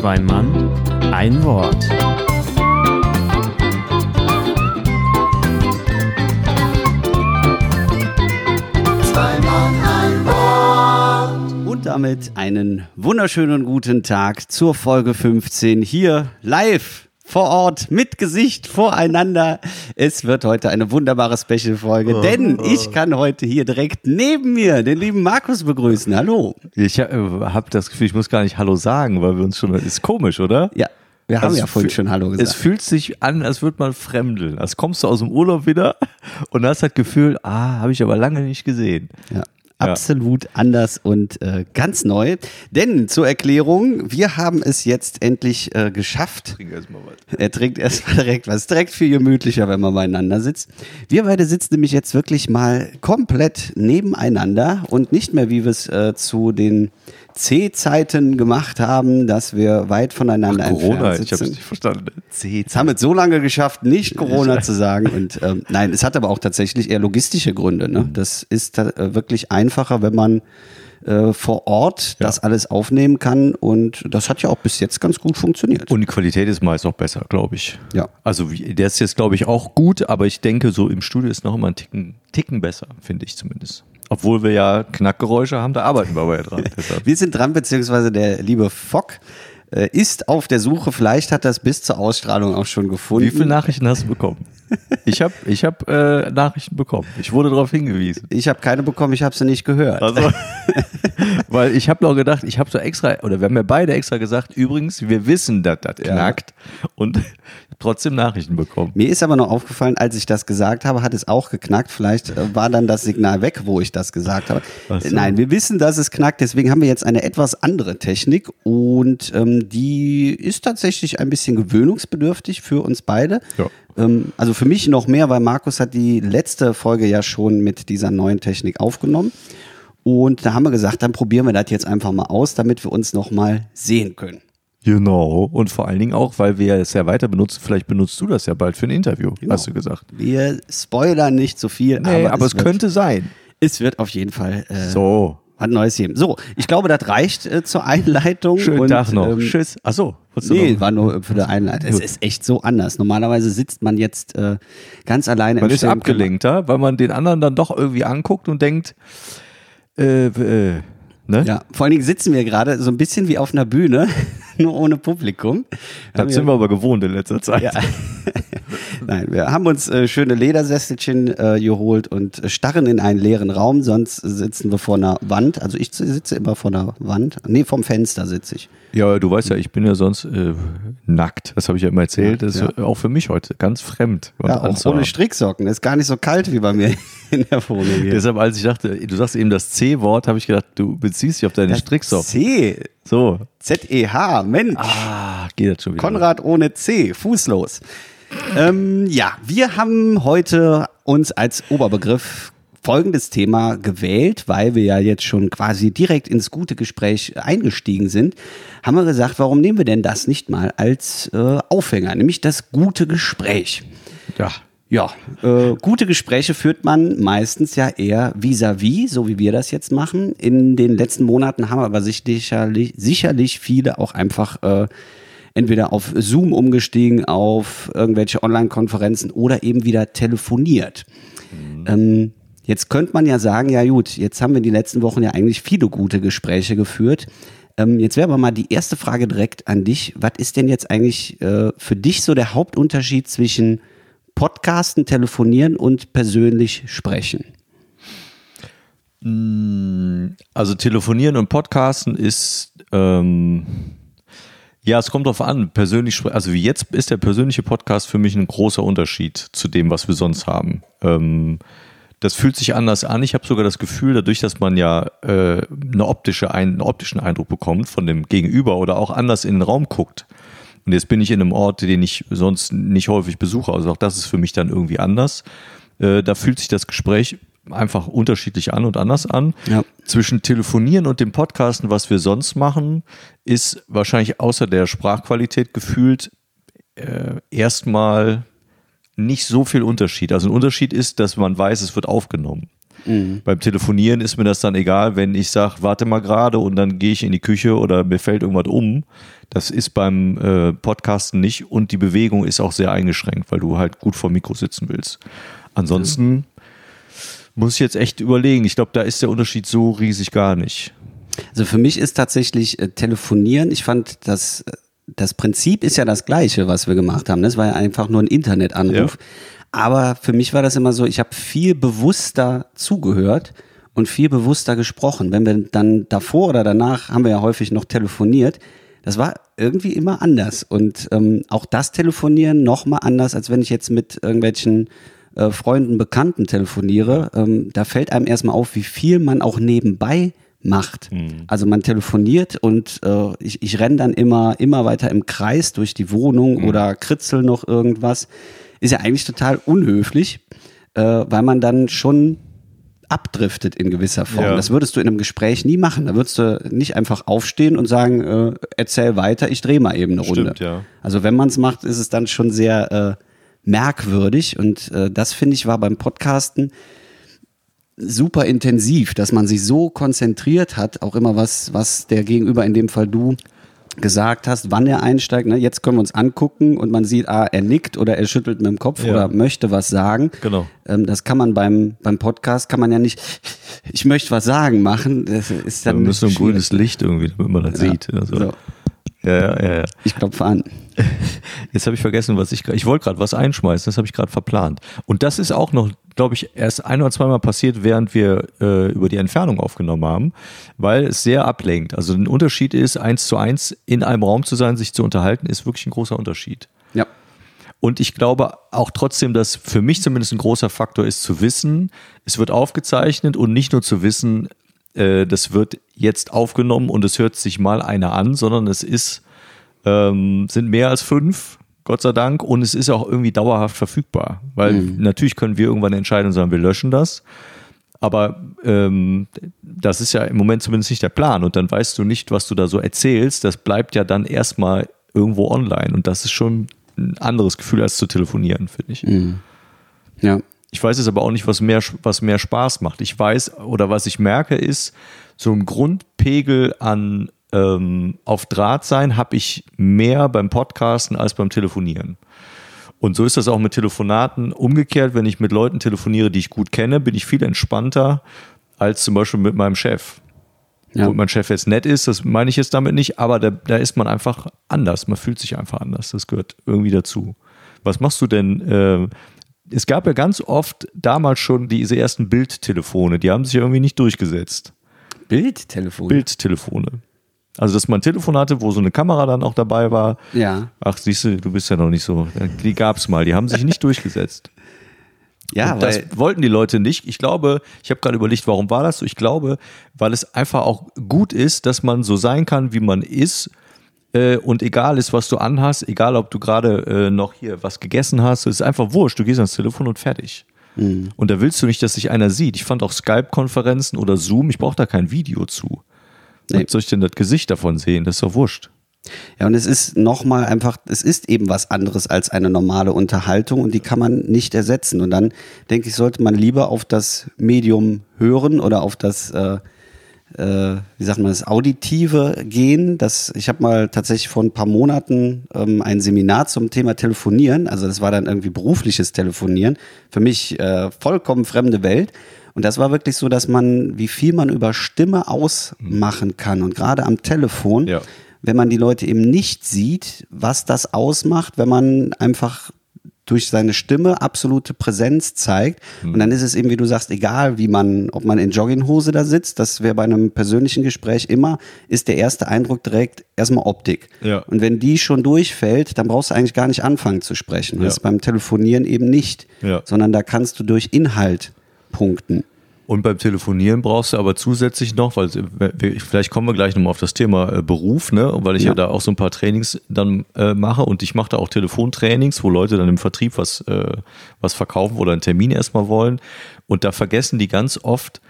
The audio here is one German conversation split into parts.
Zwei Mann, ein Wort. Und damit einen wunderschönen guten Tag zur Folge 15 hier live vor Ort mit Gesicht voreinander. Es wird heute eine wunderbare Special-Folge, denn ich kann heute hier direkt neben mir den lieben Markus begrüßen. Hallo. Ich äh, habe das Gefühl, ich muss gar nicht Hallo sagen, weil wir uns schon. Ist komisch, oder? Ja, wir haben Also ja vorhin schon Hallo gesagt. Es fühlt sich an, als würde man fremdeln. Als kommst du aus dem Urlaub wieder und hast das Gefühl, ah, habe ich aber lange nicht gesehen. Ja. Absolut anders und äh, ganz neu. Denn zur Erklärung, wir haben es jetzt endlich äh, geschafft. Trink erst mal was. Er trinkt erstmal direkt was. Direkt viel gemütlicher, wenn man beieinander sitzt. Wir beide sitzen nämlich jetzt wirklich mal komplett nebeneinander und nicht mehr, wie wir es äh, zu den C-Zeiten gemacht haben, dass wir weit voneinander Corona, entfernt ich habe sitzen. es nicht verstanden. C Jetzt haben wir es so lange geschafft, nicht Corona zu sagen. Und ähm, nein, es hat aber auch tatsächlich eher logistische Gründe. Ne? Das ist äh, wirklich einfacher, wenn man äh, vor Ort das alles aufnehmen kann. Und das hat ja auch bis jetzt ganz gut funktioniert. Und die Qualität ist meist auch besser, glaube ich. Ja. Also wie- der ist jetzt, glaube ich, auch gut, aber ich denke, so im Studio ist noch immer ein Ticken, Ticken besser, finde ich zumindest. Obwohl wir ja Knackgeräusche haben, da arbeiten wir aber ja dran. Wir sind dran, beziehungsweise der liebe Fock äh, ist auf der Suche. Vielleicht hat er es bis zur Ausstrahlung auch schon gefunden. Wie viele Nachrichten hast du bekommen? Ich habe ich hab, äh, Nachrichten bekommen. Ich wurde darauf hingewiesen. Ich habe keine bekommen, ich habe sie nicht gehört. Also, weil ich habe noch gedacht, ich habe so extra, oder wir haben ja beide extra gesagt, übrigens, wir wissen, dass das knackt und trotzdem Nachrichten bekommen. Mir ist aber noch aufgefallen, als ich das gesagt habe, hat es auch geknackt. Vielleicht äh, war dann das Signal weg, wo ich das gesagt habe. So. Nein, wir wissen, dass es knackt. Deswegen haben wir jetzt eine etwas andere Technik und ähm, die ist tatsächlich ein bisschen gewöhnungsbedürftig für uns beide. Ja. Ähm, also für mich noch mehr, weil Markus hat die letzte Folge ja schon mit dieser neuen Technik aufgenommen. Und da haben wir gesagt, dann probieren wir das jetzt einfach mal aus, damit wir uns noch mal sehen können. Genau. Und vor allen Dingen auch, weil wir es ja weiter benutzen, vielleicht benutzt du das ja bald für ein Interview, hast du gesagt. Wir spoilern nicht so viel, Nee, aber, es wird- könnte sein. Es wird auf jeden Fall äh, So. was Neues geben. So, ich glaube, das reicht äh, zur Einleitung. Schönen und, Tag noch. Ähm, Tschüss. Achso. Nee, noch? war nur für die Einleitung. Es ist echt so anders. Normalerweise sitzt man jetzt äh, ganz alleine Man im ist stillen abgelenkter, weil man den anderen dann doch irgendwie anguckt und denkt, äh, äh, ne? Ja, vor allen Dingen sitzen wir gerade so ein bisschen wie auf einer Bühne, nur ohne Publikum. Das sind wir aber gewohnt in letzter Zeit. Ja. Nein, wir haben uns äh, schöne Ledersesselchen äh, geholt und starren in einen leeren Raum, sonst sitzen wir vor einer Wand. Also ich sitze immer vor einer Wand. Nee, vom Fenster sitze ich. Ja, du weißt ja, ich bin ja sonst äh, nackt. Das habe ich ja immer erzählt. Das ist Ja. auch für mich heute ganz fremd. Ja, auch ohne Stricksocken. Ist gar nicht so kalt wie bei mir in der Wohnung. Deshalb, als ich dachte, du sagst eben das C-Wort, habe ich gedacht, du beziehst dich auf deine Stricksocken. C. So. Z-E-H. Mensch. Ah, geht das schon wieder. Konrad ohne C. Fußlos. Ähm, ja, wir haben heute uns als Oberbegriff folgendes Thema gewählt, weil wir ja jetzt schon quasi direkt ins gute Gespräch eingestiegen sind, haben wir gesagt, warum nehmen wir denn das nicht mal als äh, Aufhänger, nämlich das gute Gespräch. Ja. Ja, äh, gute Gespräche führt man meistens ja eher vis-à-vis, so wie wir das jetzt machen. In den letzten Monaten haben aber sicherlich, sicherlich viele auch einfach äh, entweder auf Zoom umgestiegen, auf irgendwelche Online-Konferenzen oder eben wieder telefoniert. Ähm, jetzt könnte man ja sagen, ja gut, jetzt haben wir die letzten Wochen ja eigentlich viele gute Gespräche geführt. Ähm, jetzt wäre aber mal die erste Frage direkt an dich. Was ist denn jetzt eigentlich äh, für dich so der Hauptunterschied zwischen Podcasten, Telefonieren und persönlich sprechen? Also telefonieren und podcasten ist, ähm, ja, es kommt drauf an. Persönlich, also wie jetzt ist der persönliche Podcast für mich ein großer Unterschied zu dem, was wir sonst haben. Ähm, das fühlt sich anders an. Ich habe sogar das Gefühl, dadurch, dass man ja äh, eine optische ein, einen optischen Eindruck bekommt von dem Gegenüber oder auch anders in den Raum guckt. Und jetzt bin ich in einem Ort, den ich sonst nicht häufig besuche. Also auch das ist für mich dann irgendwie anders. Äh, da fühlt sich das Gespräch einfach unterschiedlich an und anders an. Ja. Zwischen Telefonieren und dem Podcasten, was wir sonst machen, ist wahrscheinlich außer der Sprachqualität gefühlt äh, erstmal nicht so viel Unterschied. Also ein Unterschied ist, dass man weiß, es wird aufgenommen. Beim Telefonieren ist mir das dann egal, wenn ich sage, warte mal gerade und dann gehe ich in die Küche oder mir fällt irgendwas um. Das ist beim äh, Podcasten nicht und die Bewegung ist auch sehr eingeschränkt, weil du halt gut vor Mikro sitzen willst. Ansonsten muss ich jetzt echt überlegen. Ich glaube, da ist der Unterschied so riesig gar nicht. Also für mich ist tatsächlich äh, Telefonieren, ich fand das, äh, das Prinzip ist ja das gleiche, was wir gemacht haben. Das war ja einfach nur ein Internetanruf. Aber für mich war das immer so, ich habe viel bewusster zugehört und viel bewusster gesprochen. Wenn wir dann davor oder danach haben wir ja häufig noch telefoniert. Das war irgendwie immer anders. Und ähm, auch das Telefonieren nochmal anders, als wenn ich jetzt mit irgendwelchen äh, Freunden, Bekannten telefoniere. Ähm, da fällt einem erstmal auf, wie viel man auch nebenbei macht. Also man telefoniert und äh, ich, ich renne dann immer, immer weiter im Kreis durch die Wohnung oder kritzel noch irgendwas. Ist ja eigentlich total unhöflich, äh, weil man dann schon abdriftet in gewisser Form. Ja. Das würdest du in einem Gespräch nie machen. Da würdest du nicht einfach aufstehen und sagen, äh, erzähl weiter, ich drehe mal eben eine Runde. Stimmt, ja. Also wenn man es macht, ist es dann schon sehr äh, merkwürdig und äh, das finde ich war beim Podcasten super intensiv, dass man sich so konzentriert hat, auch immer was, was der Gegenüber, in dem Fall du, gesagt hast, wann er einsteigt. Ne? Jetzt können wir uns angucken und man sieht, ah, er nickt oder er schüttelt mit dem Kopf Ja. oder möchte was sagen. Genau. Ähm, das kann man beim, beim Podcast, kann man ja nicht, ich möchte was sagen machen. Das ist Da dann müssen ein schwierig. grünes Licht irgendwie, damit man das Ja. sieht. Also, So, ja, ja, ja, ja. ich klopfe an. Jetzt habe ich vergessen, was ich ich wollte gerade was einschmeißen, das habe ich gerade verplant. Und das ist auch noch, glaube ich, erst ein oder zweimal passiert, während wir äh, über die Entfernung aufgenommen haben, weil es sehr ablenkt. Also ein Unterschied ist, eins zu eins in einem Raum zu sein, sich zu unterhalten, ist wirklich ein großer Unterschied. Ja. Und ich glaube auch trotzdem, dass für mich zumindest ein großer Faktor ist zu wissen, es wird aufgezeichnet und nicht nur zu wissen, äh, das wird jetzt aufgenommen und es hört sich mal einer an, sondern es ist, ähm, sind mehr als fünf, Gott sei Dank, und es ist auch irgendwie dauerhaft verfügbar. Weil natürlich können wir irgendwann entscheiden und sagen, wir löschen das. Aber ähm, das ist ja im Moment zumindest nicht der Plan. Und dann weißt du nicht, was du da so erzählst. Das bleibt ja dann erstmal irgendwo online. Und das ist schon ein anderes Gefühl als zu telefonieren, finde ich. Ja. Ich weiß jetzt aber auch nicht, was mehr, was mehr Spaß macht. Ich weiß oder was ich merke ist, so ein Grundpegel an ähm, auf Draht sein habe ich mehr beim Podcasten als beim Telefonieren. Und so ist das auch mit Telefonaten. Umgekehrt, wenn ich mit Leuten telefoniere, die ich gut kenne, bin ich viel entspannter als zum Beispiel mit meinem Chef. Ja. Wo mein Chef jetzt nett ist, das meine ich jetzt damit nicht, aber da, da ist man einfach anders. Man fühlt sich einfach anders. Das gehört irgendwie dazu. Was machst du denn? Äh, es gab ja ganz oft damals schon diese ersten Bildtelefone, die haben sich irgendwie nicht durchgesetzt. Bildtelefon. Bildtelefone. Also, dass man ein Telefon hatte, wo so eine Kamera dann auch dabei war. Ja. Ach, siehst du, du bist ja noch nicht so. Die gab es mal, die haben sich nicht durchgesetzt. Ja, Und das wollten die Leute nicht. Ich glaube, ich habe gerade überlegt, warum war das so? Ich glaube, weil es einfach auch gut ist, dass man so sein kann, wie man ist. Äh, und egal ist, was du anhast, egal ob du gerade äh, noch hier was gegessen hast, es ist einfach wurscht. Du gehst ans Telefon und fertig. Und da willst du nicht, dass sich einer sieht. Ich fand auch Skype-Konferenzen oder Zoom, ich brauche da kein Video zu. Nee. Was soll ich denn das Gesicht davon sehen? Das ist doch wurscht. Ja, und es ist nochmal einfach, es ist eben was anderes als eine normale Unterhaltung und die kann man nicht ersetzen. Und dann denke ich, sollte man lieber auf das Medium hören oder auf das, äh, äh, wie sagt man, das Auditive gehen. Das, ich habe mal tatsächlich vor ein paar Monaten ähm, ein Seminar zum Thema Telefonieren, also das war dann irgendwie berufliches Telefonieren, für mich äh, vollkommen fremde Welt. Und das war wirklich so, dass man, wie viel man über Stimme ausmachen kann und gerade am Telefon Ja. wenn man die Leute eben nicht sieht, was das ausmacht, wenn man einfach durch seine Stimme absolute Präsenz zeigt. Und dann ist es eben, wie du sagst, egal, wie man, ob man in Jogginghose da sitzt, das wäre bei einem persönlichen Gespräch immer, ist der erste Eindruck direkt erstmal Optik. Ja. Und wenn die schon durchfällt, dann brauchst du eigentlich gar nicht anfangen zu sprechen. Das Ja. ist beim Telefonieren eben nicht, Ja. sondern da kannst du durch Inhalt punkten. Und beim Telefonieren brauchst du aber zusätzlich noch, weil äh, vielleicht kommen wir gleich nochmal auf das Thema äh, Beruf, ne? weil ich ja. Ja. da auch so ein paar Trainings dann äh, mache und ich mache da auch Telefontrainings, wo Leute dann im Vertrieb was, äh, was verkaufen oder einen Termin erstmal wollen. Und da vergessen die ganz oft,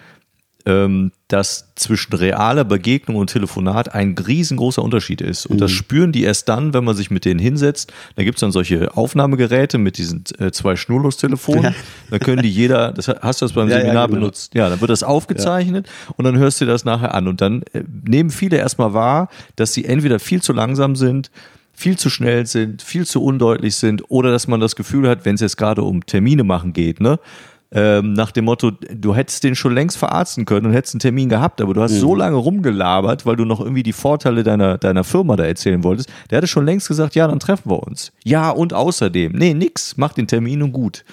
dass zwischen realer Begegnung und Telefonat ein riesengroßer Unterschied ist. Und Mhm. das spüren die erst dann, wenn man sich mit denen hinsetzt. Da gibt es dann solche Aufnahmegeräte mit diesen äh, zwei Schnurlostelefonen. Ja. Da können die jeder, das hast du das beim Ja, ja, Seminar genau. benutzt. Ja, dann wird das aufgezeichnet und dann hörst du das nachher an. Und dann äh, nehmen viele erstmal wahr, dass sie entweder viel zu langsam sind, viel zu schnell sind, viel zu undeutlich sind oder dass man das Gefühl hat, wenn es jetzt gerade um Termine machen geht, ne? Ähm, nach dem Motto, du hättest den schon längst verarzten können und hättest einen Termin gehabt, aber du hast so lange rumgelabert, weil du noch irgendwie die Vorteile deiner, deiner Firma da erzählen wolltest. Der hatte schon längst gesagt, ja, dann treffen wir uns. Ja, und außerdem, nee, nix, mach den Termin und gut.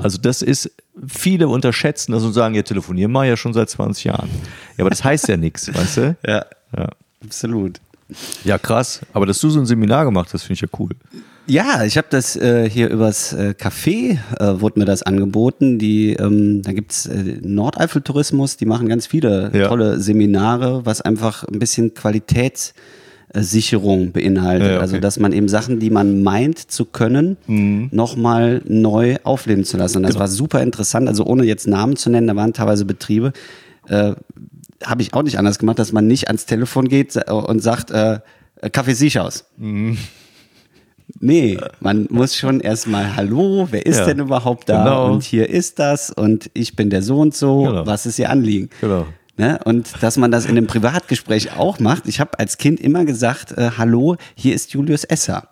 Also das ist, viele unterschätzen das und sagen, ja, telefonieren wir ja schon seit 20 Jahren. Ja, aber das heißt ja nichts, weißt du? Ja, Ja. absolut. Ja, krass. Aber dass du so ein Seminar gemacht hast, finde ich ja cool. Ja, ich habe das äh, hier übers äh, Café, äh, wurde mir das angeboten. Die, ähm, da gibt's äh, Nordeifel-Tourismus, die machen ganz viele Ja. tolle Seminare, was einfach ein bisschen Qualitätssicherung beinhaltet. Ja, okay. Also, dass man eben Sachen, die man meint zu können, nochmal neu aufleben zu lassen. Und das war super interessant. Also, ohne jetzt Namen zu nennen, da waren teilweise Betriebe, äh, habe ich auch nicht anders gemacht, dass man nicht ans Telefon geht und sagt, äh, Kaffee Siechhaus. Nee, man muss schon erstmal, hallo, wer ist Ja, denn überhaupt da? genau. Und hier ist das und ich bin der so und so, Genau. was ist Ihr Anliegen? Genau. Ne? Und dass man das in einem Privatgespräch auch macht. Ich habe als Kind immer gesagt, äh, hallo, hier ist Julius Esser.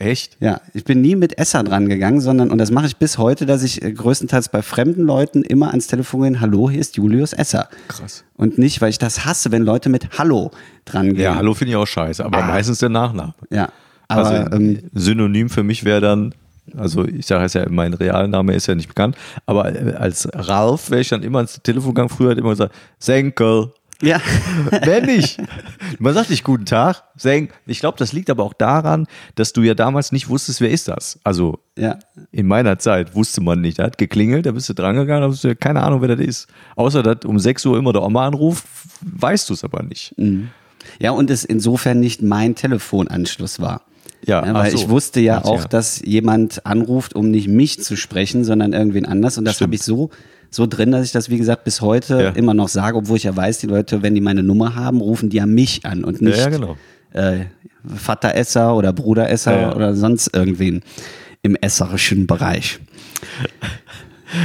Echt? Ja, ich bin nie mit Esser dran gegangen, sondern, und das mache ich bis heute, dass ich äh, größtenteils bei fremden Leuten immer ans Telefon gehe, hallo, hier ist Julius Esser. Krass. Und nicht, weil ich das hasse, wenn Leute mit Hallo dran gehen. Ja, hallo finde ich auch scheiße, aber meistens der Nachname. Ja, aber also ähm, Synonym für mich wäre dann, also ich sage es ja, mein Realname ist ja nicht bekannt, aber äh, als Ralf wäre ich dann immer ans Telefon gegangen, früher hat immer gesagt, Senkel. ja. Wenn nicht. Man sagt nicht guten Tag, Senk. Ich glaube, das liegt aber auch daran, dass du ja damals nicht wusstest, wer ist das. Also ja, in meiner Zeit wusste man nicht. Da hat geklingelt, da bist du drangegangen, da hast du ja keine Ahnung, wer das ist. Außer dass um 6 Uhr immer der Oma anruft, weißt du es aber nicht. Ja, und es insofern nicht mein Telefonanschluss war. Ja, Ja, ach weil so. ich wusste ja Ach, auch, ja. dass jemand anruft, um nicht mich zu sprechen, sondern irgendwen anders. Und das habe ich so, so drin, dass ich das, wie gesagt, bis heute Ja. immer noch sage, obwohl ich ja weiß, die Leute, wenn die meine Nummer haben, rufen die ja mich an und nicht ja, genau. äh, Vater Esser oder Bruder Esser Ja, ja. oder sonst irgendwen im esserischen Bereich.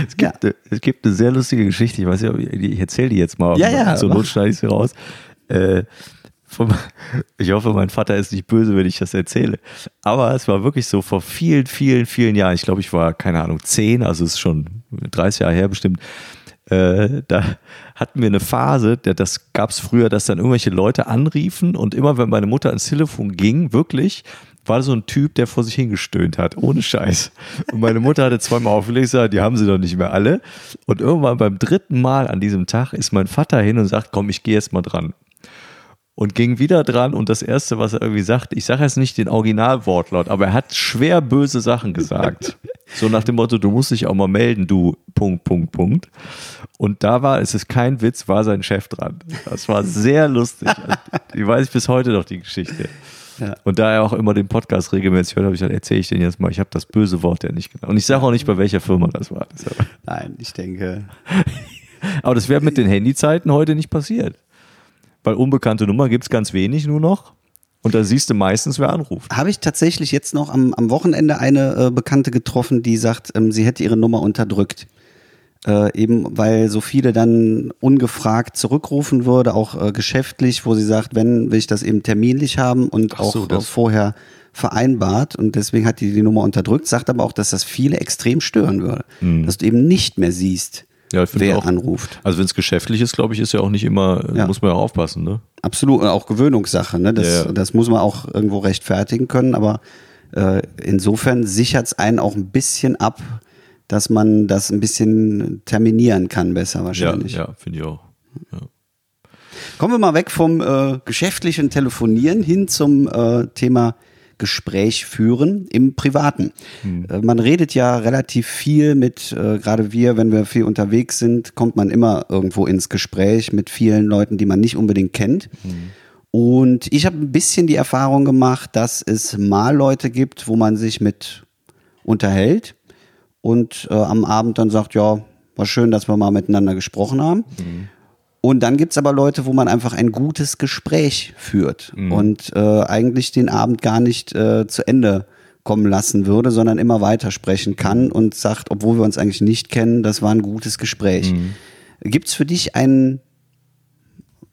Es gibt, äh, es gibt eine sehr lustige Geschichte, ich weiß nicht, ich, ich erzähle die jetzt mal. Ja, ja. Not schneide ich sie raus. Äh, vom, ich hoffe, mein Vater ist nicht böse, wenn ich das erzähle. Aber es war wirklich so vor vielen, vielen, vielen Jahren. Ich glaube, ich war, keine Ahnung, zehn, also es ist schon 30 Jahre her bestimmt. Äh, da hatten wir eine Phase, das gab es früher, dass dann irgendwelche Leute anriefen und immer, wenn meine Mutter ans Telefon ging, wirklich, war so ein Typ, der vor sich hingestöhnt hat, ohne Scheiß. Und meine Mutter hatte zweimal aufgelegt, gesagt, die haben sie doch nicht mehr alle. Und irgendwann beim dritten Mal an diesem Tag ist mein Vater hin und sagt, komm, ich gehe jetzt mal dran. Und ging wieder dran und das Erste, was er irgendwie sagt, ich sage jetzt nicht den Originalwortlaut, aber er hat schwer böse Sachen gesagt. So nach dem Motto, du musst dich auch mal melden, du Punkt, Punkt, Punkt. Und da war, es ist kein Witz, war sein Chef dran. Das war sehr lustig. Die weiß ich bis heute noch, die Geschichte. Ja. Und da er auch immer den Podcast regelmäßig hört, habe ich gesagt, erzähle ich den jetzt mal. Ich habe das böse Wort ja nicht genannt. Und ich sage auch nicht, bei welcher Firma das war. Nein, ich denke, Aber das wäre mit den Handyzeiten heute nicht passiert. Weil unbekannte Nummer gibt es ganz wenig nur noch. Und da siehst du meistens, wer anruft. habe ich tatsächlich jetzt noch am, am Wochenende eine äh, Bekannte getroffen, die sagt, ähm, sie hätte ihre Nummer unterdrückt. Äh, eben weil so viele dann ungefragt zurückrufen würde, auch äh, geschäftlich, wo sie sagt, wenn will ich das eben terminlich haben und Ach auch so, äh, das- vorher vereinbart und deswegen hat die die Nummer unterdrückt, sagt aber auch, dass das viele extrem stören würde, dass du eben nicht mehr siehst, Mhm. Ja, ich wer auch. anruft. Also wenn es geschäftlich ist, glaube ich, ist ja auch nicht immer, Ja. muss man ja aufpassen, ne? Absolut, und auch Gewöhnungssache. Ne? Das, Ja, ja. das muss man auch irgendwo rechtfertigen können, aber äh, insofern sichert es einen auch ein bisschen ab, dass man das ein bisschen terminieren kann, besser Ja, wahrscheinlich. ja finde ich auch. Ja. Kommen wir mal weg vom äh, geschäftlichen Telefonieren hin zum äh, Thema Gespräch führen im Privaten. Äh, man redet ja relativ viel mit, äh, gerade wir, wenn wir viel unterwegs sind, kommt man immer irgendwo ins Gespräch mit vielen Leuten, die man nicht unbedingt kennt. Und ich habe ein bisschen die Erfahrung gemacht, dass es mal Leute gibt, wo man sich mit unterhält und äh, am Abend dann sagt, ja, war schön, dass wir mal miteinander gesprochen haben. Und dann gibt's aber Leute, wo man einfach ein gutes Gespräch führt und äh, eigentlich den Abend gar nicht äh, zu Ende kommen lassen würde, sondern immer weitersprechen kann und sagt, obwohl wir uns eigentlich nicht kennen, das war ein gutes Gespräch. Gibt's für dich einen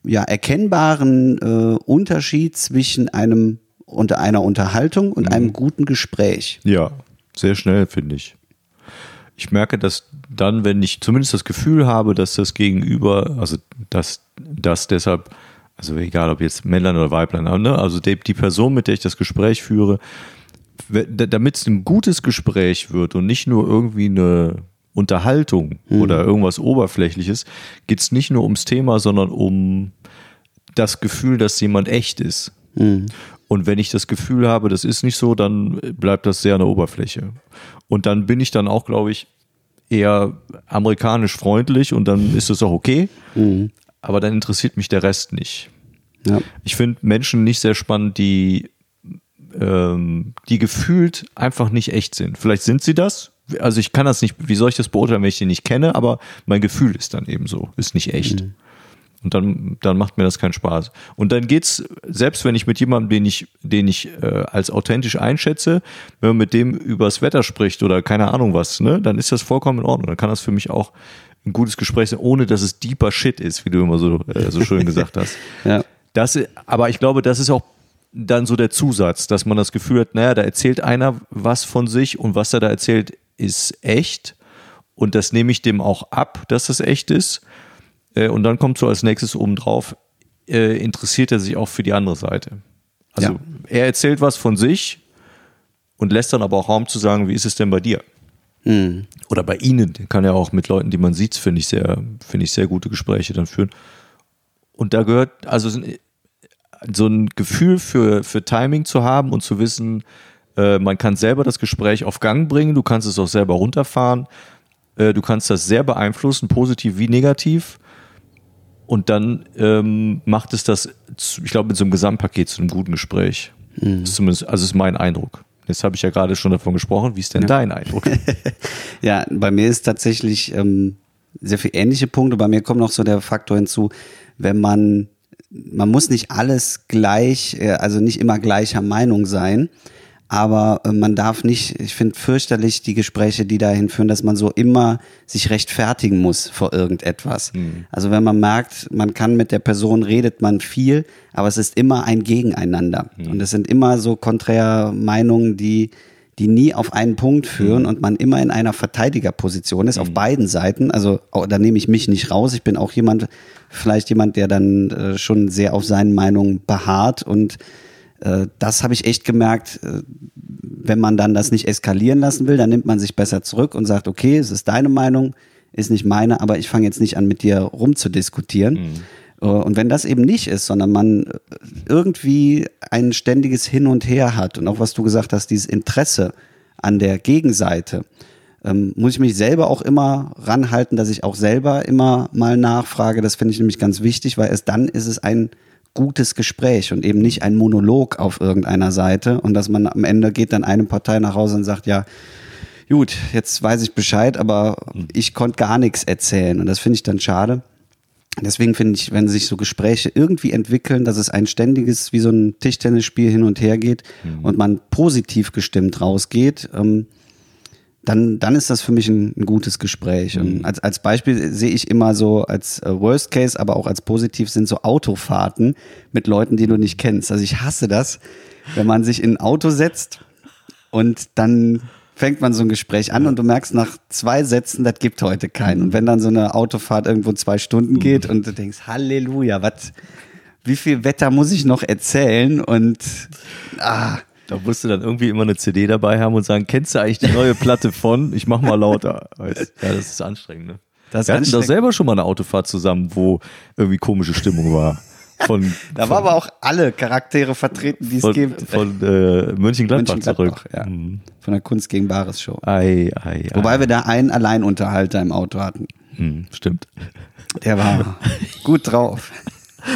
ja, erkennbaren äh, Unterschied zwischen einem unter einer Unterhaltung und einem guten Gespräch? Ja, sehr schnell, finde ich. Ich merke, dass dann, wenn ich zumindest das Gefühl habe, dass das Gegenüber, also dass das deshalb, also egal ob jetzt Männlein oder Weiblein, ne? also die, die Person, mit der ich das Gespräch führe, damit es ein gutes Gespräch wird und nicht nur irgendwie eine Unterhaltung oder irgendwas Oberflächliches, geht es nicht nur ums Thema, sondern um das Gefühl, dass jemand echt ist. Und wenn ich das Gefühl habe, das ist nicht so, dann bleibt das sehr an der Oberfläche. Und dann bin ich dann auch, glaube ich, eher amerikanisch freundlich und dann ist es auch okay. Aber dann interessiert mich der Rest nicht. Ja. Ich finde Menschen nicht sehr spannend, die, ähm, die gefühlt einfach nicht echt sind. Vielleicht sind sie das. Also ich kann das nicht, wie soll ich das beurteilen, wenn ich die nicht kenne, aber mein Gefühl ist dann eben so, ist nicht echt. Und dann, dann macht mir das keinen Spaß. Und dann geht's, selbst wenn ich mit jemandem, den ich, den ich äh, als authentisch einschätze, wenn man mit dem übers Wetter spricht oder keine Ahnung was, ne, dann ist das vollkommen in Ordnung. Dann kann das für mich auch ein gutes Gespräch sein, ohne dass es deeper Shit ist, wie du immer so, äh, so schön gesagt hast. Ja. Das, aber ich glaube, das ist auch dann so der Zusatz, dass man das Gefühl hat, naja, da erzählt einer was von sich und was er da erzählt, ist echt. Und das nehme ich dem auch ab, dass das echt ist. Äh, Und dann kommt so als nächstes obendrauf, äh, interessiert er sich auch für die andere Seite. Also Ja. er erzählt was von sich und lässt dann aber auch Raum zu sagen, wie ist es denn bei dir? Mhm. Oder bei Ihnen, kann ja auch mit Leuten, die man sieht, finde ich sehr, finde ich sehr gute Gespräche dann führen. Und da gehört also so ein- so ein Gefühl für, für Timing zu haben und zu wissen, äh, man kann selber das Gespräch auf Gang bringen, du kannst es auch selber runterfahren, äh, du kannst das sehr beeinflussen, positiv wie negativ. Und dann ähm, macht es das, ich glaube, mit so einem Gesamtpaket zu einem guten Gespräch. Das ist zumindest, also ist mein Eindruck. Jetzt habe ich ja gerade schon davon gesprochen. Wie ist denn dein Eindruck? Ja, bei mir ist tatsächlich ähm, sehr viel ähnliche Punkte. Bei mir kommt noch so der Faktor hinzu, wenn man, man muss nicht alles gleich, äh, also nicht immer gleicher Meinung sein, aber äh, man darf nicht, ich finde fürchterlich die Gespräche, die dahin führen, dass man so immer sich rechtfertigen muss vor irgendetwas. Also wenn man merkt, man kann mit der Person redet man viel, aber es ist immer ein Gegeneinander. Und es sind immer so konträr Meinungen, die die nie auf einen Punkt führen und man immer in einer Verteidigerposition ist, auf beiden Seiten. Also auch, da nehme ich mich nicht raus. Ich bin auch jemand, vielleicht jemand, der dann äh, schon sehr auf seinen Meinungen beharrt. Und das habe ich echt gemerkt, äh, wenn man dann das nicht eskalieren lassen will, dann nimmt man sich besser zurück und sagt, okay, es ist deine Meinung, ist nicht meine, aber ich fange jetzt nicht an, mit dir rumzudiskutieren. Äh, Und wenn das eben nicht ist, sondern man äh, irgendwie ein ständiges Hin und Her hat und auch was du gesagt hast, dieses Interesse an der Gegenseite, ähm, muss ich mich selber auch immer ranhalten, dass ich auch selber immer mal nachfrage. Das finde ich nämlich ganz wichtig, weil erst dann ist es ein gutes Gespräch und eben nicht ein Monolog auf irgendeiner Seite und dass man am Ende geht dann eine Partei nach Hause und sagt, ja, gut, jetzt weiß ich Bescheid, aber ich konnte gar nichts erzählen und das finde ich dann schade. Deswegen finde ich, wenn sich so Gespräche irgendwie entwickeln, dass es ein ständiges, wie so ein Tischtennisspiel hin und her geht und man positiv gestimmt rausgeht, ähm, dann, dann ist das für mich ein, ein gutes Gespräch. Und als, als Beispiel sehe ich immer so als äh, Worst Case, aber auch als positiv sind so Autofahrten mit Leuten, die du nicht kennst. Also ich hasse das, wenn man sich in ein Auto setzt und dann fängt man so ein Gespräch an und du merkst nach zwei Sätzen, das gibt heute keinen. Und wenn dann so eine Autofahrt irgendwo zwei Stunden geht und du denkst, Halleluja, was, wie viel Wetter muss ich noch erzählen? Und ah, Da musst du dann irgendwie immer eine CD dabei haben und sagen, kennst du eigentlich die neue Platte von? Ich mach mal lauter. Ja, das ist anstrengend, ne? Das Wir hatten doch selber schon mal eine Autofahrt zusammen, wo irgendwie komische Stimmung war. Von, da war aber auch alle Charaktere vertreten, die es gibt. von äh, Mönchengladbach, Mönchengladbach, zurück. ja. Mhm. Von der Kunst gegen Bares Show. Ei, ei, ei. Wobei wir da einen Alleinunterhalter im Auto hatten. Hm, stimmt. Der war gut drauf.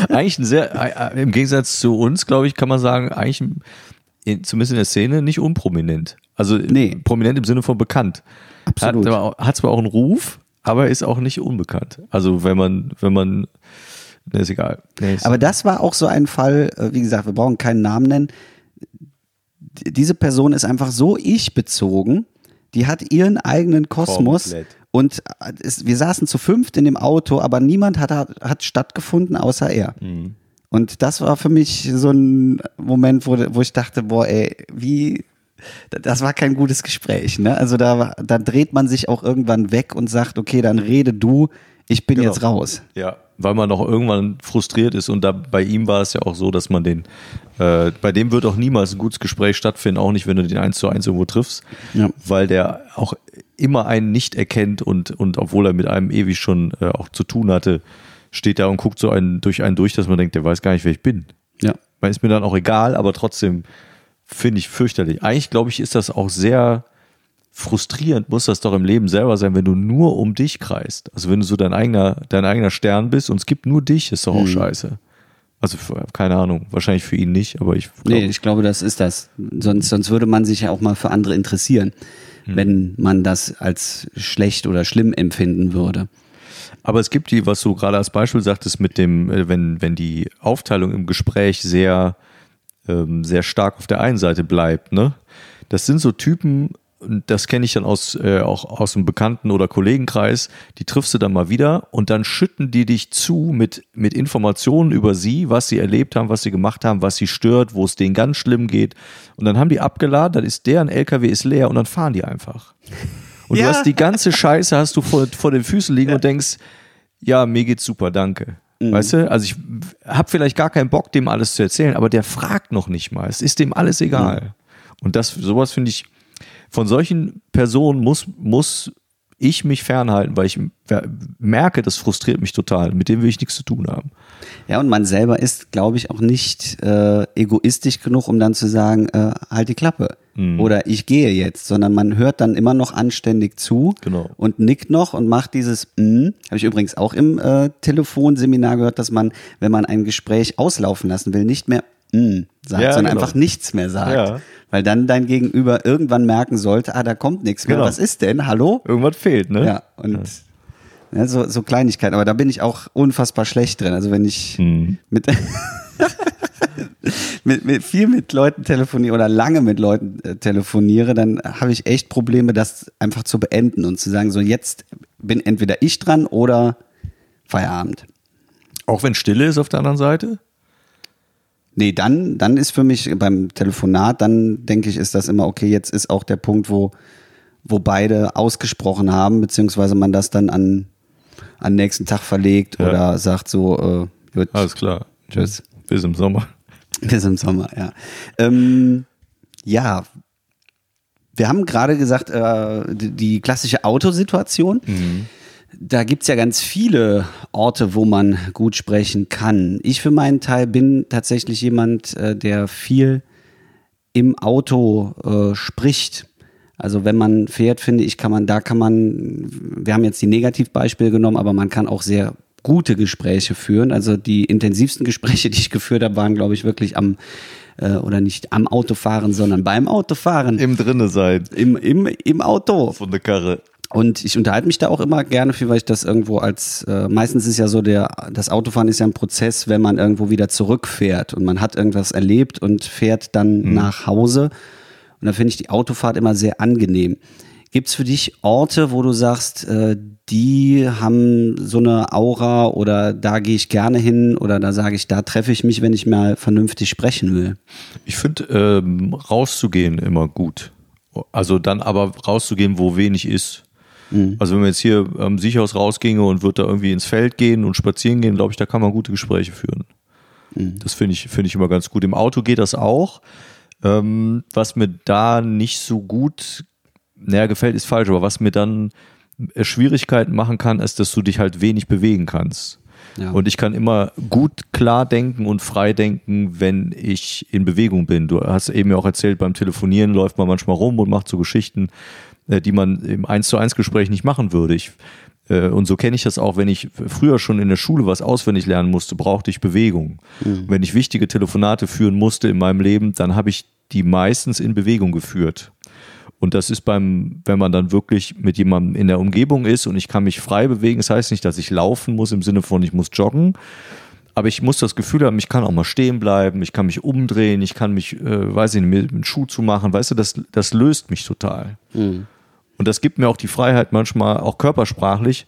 Eigentlich ein sehr, äh, äh, im Gegensatz zu uns, glaube ich, kann man sagen, eigentlich ein- in, zumindest in der Szene nicht unprominent. Also Nee. prominent im Sinne von bekannt. Absolut. Hat, hat zwar auch einen Ruf, aber er ist auch nicht unbekannt. Also wenn man, wenn man, ne, ist egal. Nee, ist, Aber das war auch so ein Fall, äh, wie gesagt, wir brauchen keinen Namen nennen. Diese Person ist einfach so ich-bezogen, die hat ihren eigenen Kosmos. Komplett. Und äh, es, wir saßen zu fünft in dem Auto, aber niemand hat, hat, hat stattgefunden außer er. Mhm. Und das war für mich so ein Moment, wo, wo ich dachte, boah, ey, wie, das war kein gutes Gespräch. Ne? Also da, da dreht man sich auch irgendwann weg und sagt, okay, dann rede du, ich bin Genau. jetzt raus. Ja, weil man auch irgendwann frustriert ist und da bei ihm war es ja auch so, dass man den, äh, bei dem wird auch niemals ein gutes Gespräch stattfinden, auch nicht, wenn du den eins zu eins irgendwo triffst, Ja. weil der auch immer einen nicht erkennt und, und obwohl er mit einem ewig schon äh, auch zu tun hatte, steht da und guckt so einen durch einen durch, dass man denkt, der weiß gar nicht, wer ich bin. Ja. Man ist mir dann auch egal, aber trotzdem finde ich fürchterlich. Eigentlich glaube ich, ist das auch sehr frustrierend, muss das doch im Leben selber sein, wenn du nur um dich kreist. Also wenn du so dein eigener, dein eigener Stern bist und es gibt nur dich, ist doch auch scheiße. Also keine Ahnung, wahrscheinlich für ihn nicht, aber ich glaube, Nee, ich glaube, das ist das. Sonst, sonst würde man sich ja auch mal für andere interessieren, wenn man das als schlecht oder schlimm empfinden würde. Aber es gibt die, was du gerade als Beispiel sagtest, mit dem, äh, wenn, wenn die Aufteilung im Gespräch sehr, ähm, sehr stark auf der einen Seite bleibt, ne? Das sind so Typen, das kenne ich dann aus, äh, auch aus dem Bekannten- oder Kollegenkreis, die triffst du dann mal wieder und dann schütten die dich zu mit, mit Informationen über sie, was sie erlebt haben, was sie gemacht haben, was sie stört, wo es denen ganz schlimm geht. Und dann haben die abgeladen, dann ist deren LKW ist leer und dann fahren die einfach. Und Ja. du hast die ganze Scheiße hast du vor, vor den Füßen liegen und denkst, ja, mir geht's super, danke. Weißt du? Also ich habe vielleicht gar keinen Bock, dem alles zu erzählen, aber der fragt noch nicht mal. Es ist dem alles egal. Und das, sowas finde ich, von solchen Personen muss, muss ich mich fernhalten, weil ich merke, das frustriert mich total. Mit dem will ich nichts zu tun haben. Ja, und man selber ist, glaube ich, auch nicht äh, egoistisch genug, um dann zu sagen, äh, halt die Klappe. Oder ich gehe jetzt, sondern man hört dann immer noch anständig zu Genau. und nickt noch und macht dieses mm. Habe ich übrigens auch im äh, Telefonseminar gehört, dass man, wenn man ein Gespräch auslaufen lassen will, nicht mehr mm sagt, Ja, sondern genau. einfach nichts mehr sagt. Ja. Weil dann dein Gegenüber irgendwann merken sollte, ah, da kommt nichts mehr. Genau. Was ist denn? Hallo? Irgendwas fehlt, ne? Ja, und ja, so, so Kleinigkeiten. Aber da bin ich auch unfassbar schlecht drin. Also wenn ich Mhm. mit, mit, mit viel mit Leuten telefoniere oder lange mit Leuten äh, telefoniere, dann habe ich echt Probleme, das einfach zu beenden und zu sagen, so jetzt bin entweder ich dran oder Feierabend. Auch wenn Stille ist auf der anderen Seite? Nee, dann, dann ist für mich beim Telefonat, dann denke ich, ist das immer okay. Jetzt ist auch der Punkt, wo, wo beide ausgesprochen haben, beziehungsweise man das dann an, an nächsten Tag verlegt Ja. oder sagt so, äh, gut, Alles klar. Tschüss. Bis im Sommer. Bis im Sommer, ja. Ähm, ja, wir haben gerade gesagt, äh, die, die klassische Autosituation. Da gibt's ja ganz viele Orte, wo man gut sprechen kann. Ich für meinen Teil bin tatsächlich jemand, äh, der viel im Auto äh, spricht. Also wenn man fährt, finde ich, kann man, da kann man, wir haben jetzt die Negativbeispiele genommen, aber man kann auch sehr gute Gespräche führen. Also die intensivsten Gespräche, die ich geführt habe, waren, glaube ich, wirklich am, äh, oder nicht am Autofahren, sondern beim Autofahren. Im Drinne sein. Im, im, im Auto. Von der Karre. Und ich unterhalte mich da auch immer gerne für, weil ich das irgendwo als, äh, meistens ist ja so der, das Autofahren ist ja ein Prozess, wenn man irgendwo wieder zurückfährt und man hat irgendwas erlebt und fährt dann nach Hause. Und da finde ich die Autofahrt immer sehr angenehm. Gibt's für dich Orte, wo du sagst, äh, die haben so eine Aura oder da gehe ich gerne hin oder da sage ich, da treffe ich mich, wenn ich mal vernünftig sprechen will? Ich finde, ähm, rauszugehen immer gut. Also dann aber rauszugehen, wo wenig ist. Also wenn man jetzt hier am Sicherhaus rausginge und würde da irgendwie ins Feld gehen und spazieren gehen, glaube ich, da kann man gute Gespräche führen. Das finde ich, finde ich immer ganz gut. Im Auto geht das auch. Ähm, was mir da nicht so gut, naja, gefällt ist falsch, aber was mir dann äh, Schwierigkeiten machen kann, ist, dass du dich halt wenig bewegen kannst. Ja. Und ich kann immer gut klar denken und frei denken, wenn ich in Bewegung bin. Du hast eben ja auch erzählt, beim Telefonieren läuft man manchmal rum und macht so Geschichten, äh, die man im 1 zu 1 Gespräch nicht machen würde. Ich, äh, und so kenne ich das auch, wenn ich früher schon in der Schule was auswendig lernen musste, brauchte ich Bewegung. Wenn ich wichtige Telefonate führen musste in meinem Leben, dann habe ich die meistens in Bewegung geführt. Und das ist beim, wenn man dann wirklich mit jemandem in der Umgebung ist und ich kann mich frei bewegen, das heißt nicht, dass ich laufen muss im Sinne von, ich muss joggen, aber ich muss das Gefühl haben, ich kann auch mal stehen bleiben, ich kann mich umdrehen, ich kann mich, äh, weiß ich nicht, mir einen Schuh zu machen, weißt du, das, das löst mich total. Mhm. Und das gibt mir auch die Freiheit, manchmal auch körpersprachlich,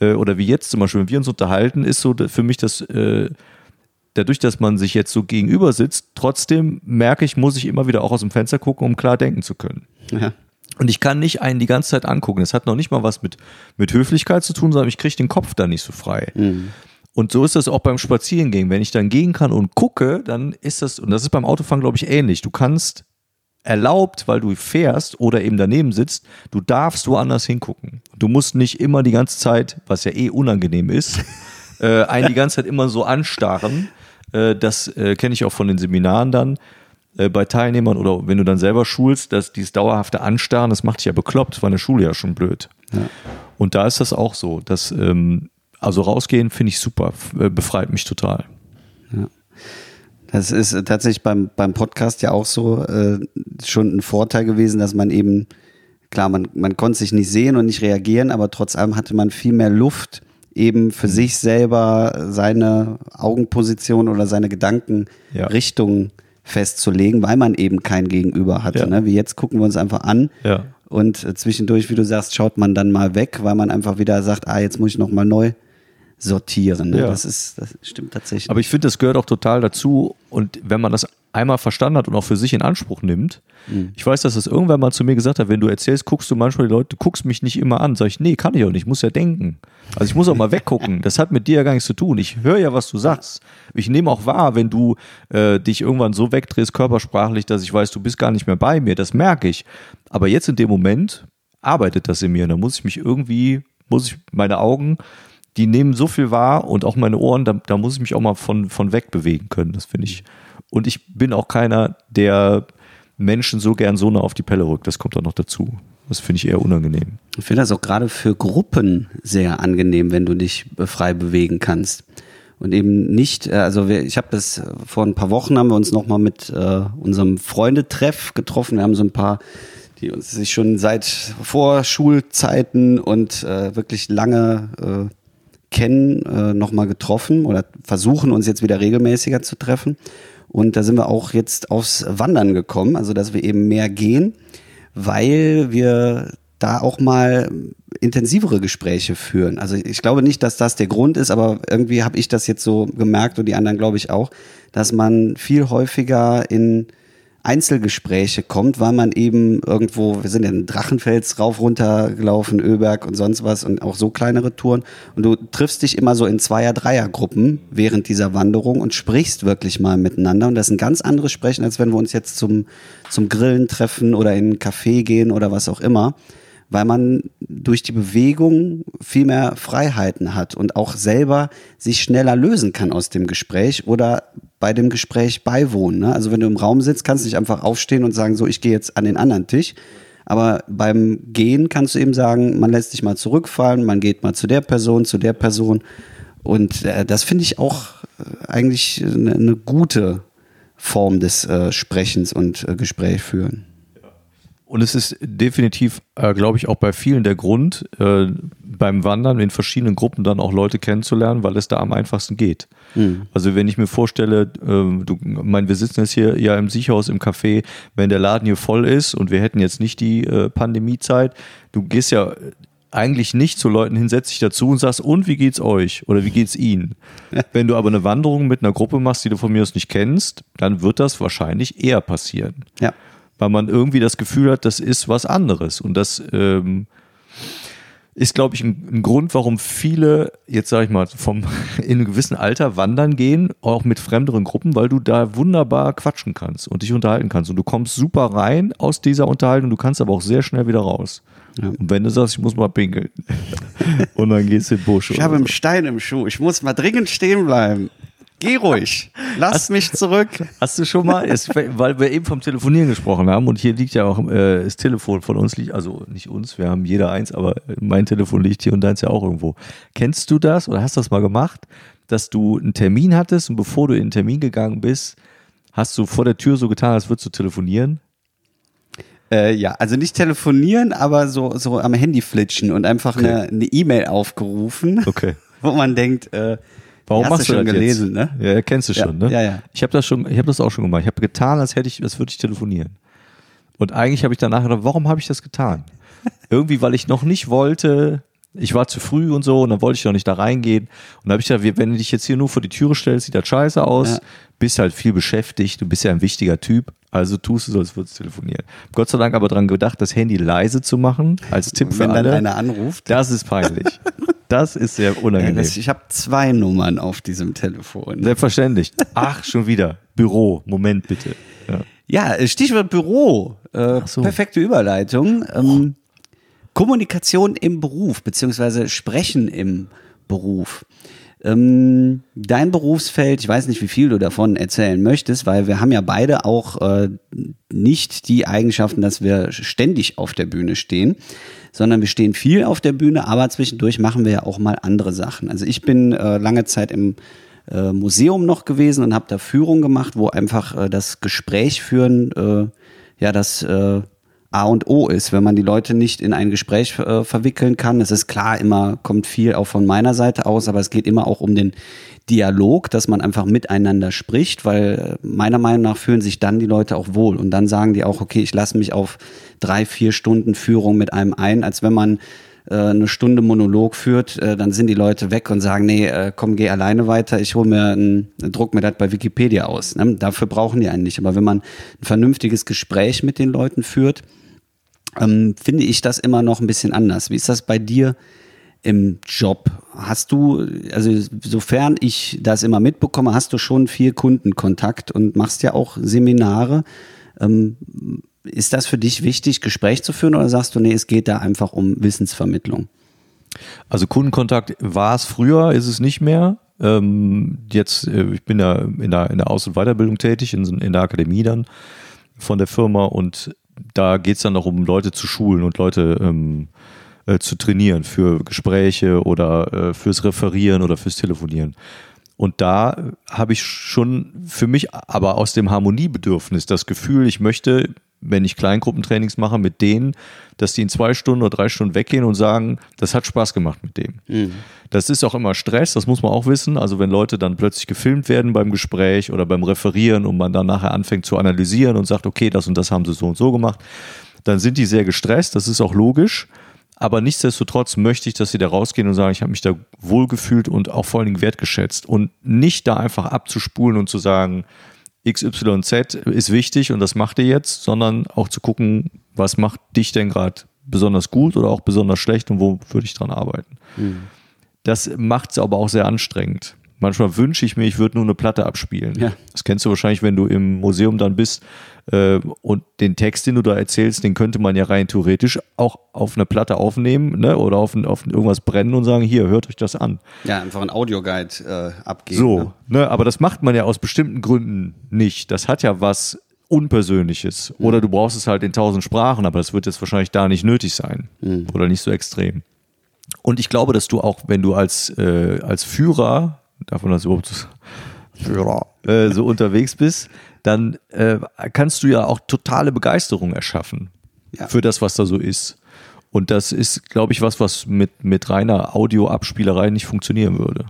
äh, oder wie jetzt zum Beispiel, wenn wir uns unterhalten, ist so für mich das, äh, dadurch, dass man sich jetzt so gegenüber sitzt, trotzdem merke ich, muss ich immer wieder auch aus dem Fenster gucken, um klar denken zu können. Ja. Und ich kann nicht einen die ganze Zeit angucken. Das hat noch nicht mal was mit, mit Höflichkeit zu tun, sondern ich kriege den Kopf da nicht so frei. Mhm. Und so ist das auch beim Spazierengehen. Wenn ich dann gehen kann und gucke, dann ist das, und das ist beim Autofahren, glaube ich, ähnlich. Du kannst erlaubt, weil du fährst oder eben daneben sitzt, du darfst woanders hingucken. Du musst nicht immer die ganze Zeit, was ja eh unangenehm ist, äh, einen die ganze Zeit immer so anstarren. Äh, das äh, kenne ich auch von den Seminaren dann äh, bei Teilnehmern oder wenn du dann selber schulst, dass dieses dauerhafte Anstarren, das macht dich ja bekloppt, war in der Schule ja schon blöd. Und da ist das auch so, dass ähm, also rausgehen finde ich super, äh, befreit mich total. Das ist tatsächlich beim, beim Podcast ja auch so äh, schon ein Vorteil gewesen, dass man eben, klar, man, man konnte sich nicht sehen und nicht reagieren, aber trotz allem hatte man viel mehr Luft, eben für sich selber seine Augenposition oder seine Gedankenrichtung festzulegen, weil man eben kein Gegenüber hatte. Ja. Ne? Wie jetzt gucken wir uns einfach an Ja. und äh, zwischendurch, wie du sagst, schaut man dann mal weg, weil man einfach wieder sagt, ah, jetzt muss ich nochmal neu sortieren. Ne? Ja. Das ist, das stimmt tatsächlich. Aber ich finde, das gehört auch total dazu. Und wenn man das einmal verstanden hat und auch für sich in Anspruch nimmt, ich weiß, dass das irgendwann mal zu mir gesagt hat, wenn du erzählst, guckst du manchmal die Leute, du guckst mich nicht immer an. Sag ich, nee, kann ich auch nicht, ich muss ja denken. Also ich muss auch mal weggucken. Das hat mit dir ja gar nichts zu tun. Ich höre ja, was du sagst. Ich nehme auch wahr, wenn du äh, dich irgendwann so wegdrehst, körpersprachlich, dass ich weiß, du bist gar nicht mehr bei mir. Das merke ich. Aber jetzt in dem Moment arbeitet das in mir. Da muss ich mich irgendwie, muss ich meine Augen die nehmen so viel wahr und auch meine Ohren, da, da muss ich mich auch mal von, von weg bewegen können. Das finde ich. Und ich bin auch keiner, der Menschen so gern so nah auf die Pelle rückt. Das kommt auch noch dazu. Das finde ich eher unangenehm. Ich finde das auch gerade für Gruppen sehr angenehm, wenn du dich äh, frei bewegen kannst. Und eben nicht, äh, also wir, ich habe das äh, vor ein paar Wochen haben wir uns nochmal mit äh, unserem Freundetreff getroffen. Wir haben so ein paar, die uns sich schon seit Vorschulzeiten und äh, wirklich lange äh, kennen, äh, nochmal getroffen oder versuchen uns jetzt wieder regelmäßiger zu treffen. Und da sind wir auch jetzt aufs Wandern gekommen, also dass wir eben mehr gehen, weil wir da auch mal intensivere Gespräche führen. Also ich glaube nicht, dass das der Grund ist, aber irgendwie habe ich das jetzt so gemerkt und die anderen glaube ich auch, dass man viel häufiger in Einzelgespräche kommt, weil man eben irgendwo, wir sind ja in Drachenfels rauf runter gelaufen, Öberg und sonst was und auch so kleinere Touren. Und du triffst dich immer so in Zweier-, Dreier-Gruppen während dieser Wanderung und sprichst wirklich mal miteinander. Und das ist ein ganz anderes Sprechen, als wenn wir uns jetzt zum, zum Grillen treffen oder in einen Café gehen oder was auch immer weil man durch die Bewegung viel mehr Freiheiten hat und auch selber sich schneller lösen kann aus dem Gespräch oder bei dem Gespräch beiwohnen. Ne? Also wenn du im Raum sitzt, kannst du nicht einfach aufstehen und sagen, so, ich gehe jetzt an den anderen Tisch. Aber beim Gehen kannst du eben sagen, man lässt sich mal zurückfallen, man geht mal zu der Person, zu der Person. Und äh, das finde ich auch äh, eigentlich eine, eine gute Form des äh, Sprechens und äh, Gespräch führen. Und es ist definitiv, äh, glaube ich, auch bei vielen der Grund, äh, beim Wandern in verschiedenen Gruppen dann auch Leute kennenzulernen, weil es da am einfachsten geht. Also wenn ich mir vorstelle, äh, du, mein, wir sitzen jetzt hier ja im Sicherhaus im Café, wenn der Laden hier voll ist und wir hätten jetzt nicht die äh, Pandemiezeit, du gehst ja eigentlich nicht zu Leuten hin, setzt dich dazu und sagst, und wie geht's euch? Oder wie geht's ihnen? Wenn du aber eine Wanderung mit einer Gruppe machst, die du von mir aus nicht kennst, dann wird das wahrscheinlich eher passieren Ja. Weil man irgendwie das Gefühl hat, das ist was anderes. Und das ähm, ist, glaube ich, ein, ein Grund, warum viele, jetzt sage ich mal, vom in einem gewissen Alter wandern gehen, auch mit fremderen Gruppen, weil du da wunderbar quatschen kannst und dich unterhalten kannst. Und du kommst super rein aus dieser Unterhaltung, du kannst aber auch sehr schnell wieder raus. Ja. Und wenn du sagst, ich muss mal pinkeln, und dann gehst du in den Busch. Ich habe so. einen Stein im Schuh. Ich muss mal dringend stehen bleiben. Geh ruhig. Lass mich zurück. Hast du schon mal, es, weil wir eben vom Telefonieren gesprochen haben und hier liegt ja auch äh, das Telefon von uns, liegt, also nicht uns, wir haben jeder eins, aber mein Telefon liegt hier und deins ja auch irgendwo. Kennst du das oder hast du das mal gemacht, dass du einen Termin hattest und bevor du in den Termin gegangen bist, hast du vor der Tür so getan, als würdest du telefonieren? Äh, ja, also nicht telefonieren, aber so, so am Handy flitschen und einfach Okay. eine E-Mail aufgerufen, Okay. wo man denkt, äh, Warum machst du du schon das gelesen, jetzt? ne? Ja, kennst du Ja, schon, ne? ja, ja. Ich habe das schon, ich habe das auch schon gemacht. Ich habe getan, als hätte ich, als würde ich telefonieren. Und eigentlich habe ich danach gedacht, warum habe ich das getan? Irgendwie, weil ich noch nicht wollte, ich war zu früh und so, und dann wollte ich noch nicht da reingehen. Und da habe ich gedacht, wenn du dich jetzt hier nur vor die Türe stellst, sieht das scheiße aus, Ja. bist halt viel beschäftigt, du bist ja ein wichtiger Typ, also tust du so, als würdest du telefonieren. Gott sei Dank aber dran gedacht, das Handy leise zu machen, als Tipp für wenn dann alle. einer anruft. Das ist peinlich. Das ist sehr Ja, unangenehm. das, ich habe zwei Nummern auf diesem Telefon. Selbstverständlich. Ach, schon wieder. Büro. Moment bitte. Ja. Ja, äh, Stichwort Büro. Äh, so. Perfekte Überleitung. Ähm, Kommunikation im Beruf, beziehungsweise Sprechen im Beruf. Ähm, dein Berufsfeld, ich weiß nicht, wie viel du davon erzählen möchtest, weil wir haben ja beide auch äh, nicht die Eigenschaften, dass wir ständig auf der Bühne stehen, sondern wir stehen viel auf der Bühne, aber zwischendurch machen wir ja auch mal andere Sachen. Also ich bin äh, lange Zeit im äh, Museum noch gewesen und habe da Führung gemacht, wo einfach äh, das Gespräch führen, äh, ja, das äh, A und O ist, wenn man die Leute nicht in ein Gespräch äh, verwickeln kann. Es ist klar, immer kommt viel auch von meiner Seite aus, aber es geht immer auch um den Dialog, dass man einfach miteinander spricht, weil äh, meiner Meinung nach fühlen sich dann die Leute auch wohl und dann sagen die auch, okay, ich lasse mich auf drei, vier Stunden Führung mit einem ein, als wenn man äh, eine Stunde Monolog führt, äh, dann sind die Leute weg und sagen, nee, komm, geh alleine weiter, ich hole mir ein, druck mir das bei Wikipedia aus. Ne? Dafür brauchen die einen nicht. Aber wenn man ein vernünftiges Gespräch mit den Leuten führt, ähm, finde ich das immer noch ein bisschen anders. Wie ist das bei dir im Job? Hast du, also sofern ich das immer mitbekomme, hast du schon viel Kundenkontakt und machst ja auch Seminare. Ähm, ist das für dich wichtig, Gespräch zu führen oder sagst du, nee, es geht da einfach um Wissensvermittlung? Also Kundenkontakt war es früher, ist es nicht mehr. Ähm, jetzt, äh, ich bin da in der, in der Aus- und Weiterbildung tätig, in, in der Akademie dann von der Firma und da geht es dann noch um Leute zu schulen und Leute ähm, äh, zu trainieren für Gespräche oder äh, fürs Referieren oder fürs Telefonieren. Und da habe ich schon für mich aber aus dem Harmoniebedürfnis das Gefühl, ich möchte, wenn ich Kleingruppentrainings mache mit denen, dass die in zwei Stunden oder drei Stunden weggehen und sagen, das hat Spaß gemacht mit dem. Das ist auch immer Stress, das muss man auch wissen. Also wenn Leute dann plötzlich gefilmt werden beim Gespräch oder beim Referieren und man dann nachher anfängt zu analysieren und sagt, okay, das und das haben sie so und so gemacht, dann sind die sehr gestresst, das ist auch logisch. Aber nichtsdestotrotz möchte ich, dass sie da rausgehen und sagen, ich habe mich da wohlgefühlt und auch vor allen Dingen wertgeschätzt. Und nicht da einfach abzuspulen und zu sagen, XYZ ist wichtig und das macht ihr jetzt, sondern auch zu gucken, was macht dich denn gerade besonders gut oder auch besonders schlecht und wo würde ich dran arbeiten. Das macht es aber auch sehr anstrengend. Manchmal wünsche ich mir, ich würde nur eine Platte abspielen. Ja. Das kennst du wahrscheinlich, wenn du im Museum dann bist und den Text, den du da erzählst, den könnte man ja rein theoretisch auch auf eine Platte aufnehmen ne? oder auf, ein- auf irgendwas brennen und sagen, hier, hört euch das an. Ja, einfach ein Audioguide äh, abgeben. So, Ne? ne? aber das macht man ja aus bestimmten Gründen nicht. Das hat ja was Unpersönliches. Oder du brauchst es halt in tausend Sprachen, aber das wird jetzt wahrscheinlich da nicht nötig sein. Oder nicht so extrem. Und ich glaube, dass du auch, wenn du als, äh, als Führer, darf man das überhaupt so- Führer, äh, so unterwegs bist, dann äh, kannst du ja auch totale Begeisterung erschaffen Ja. für das, was da so ist. Und das ist, glaube ich, was, was mit, mit reiner Audioabspielerei nicht funktionieren würde.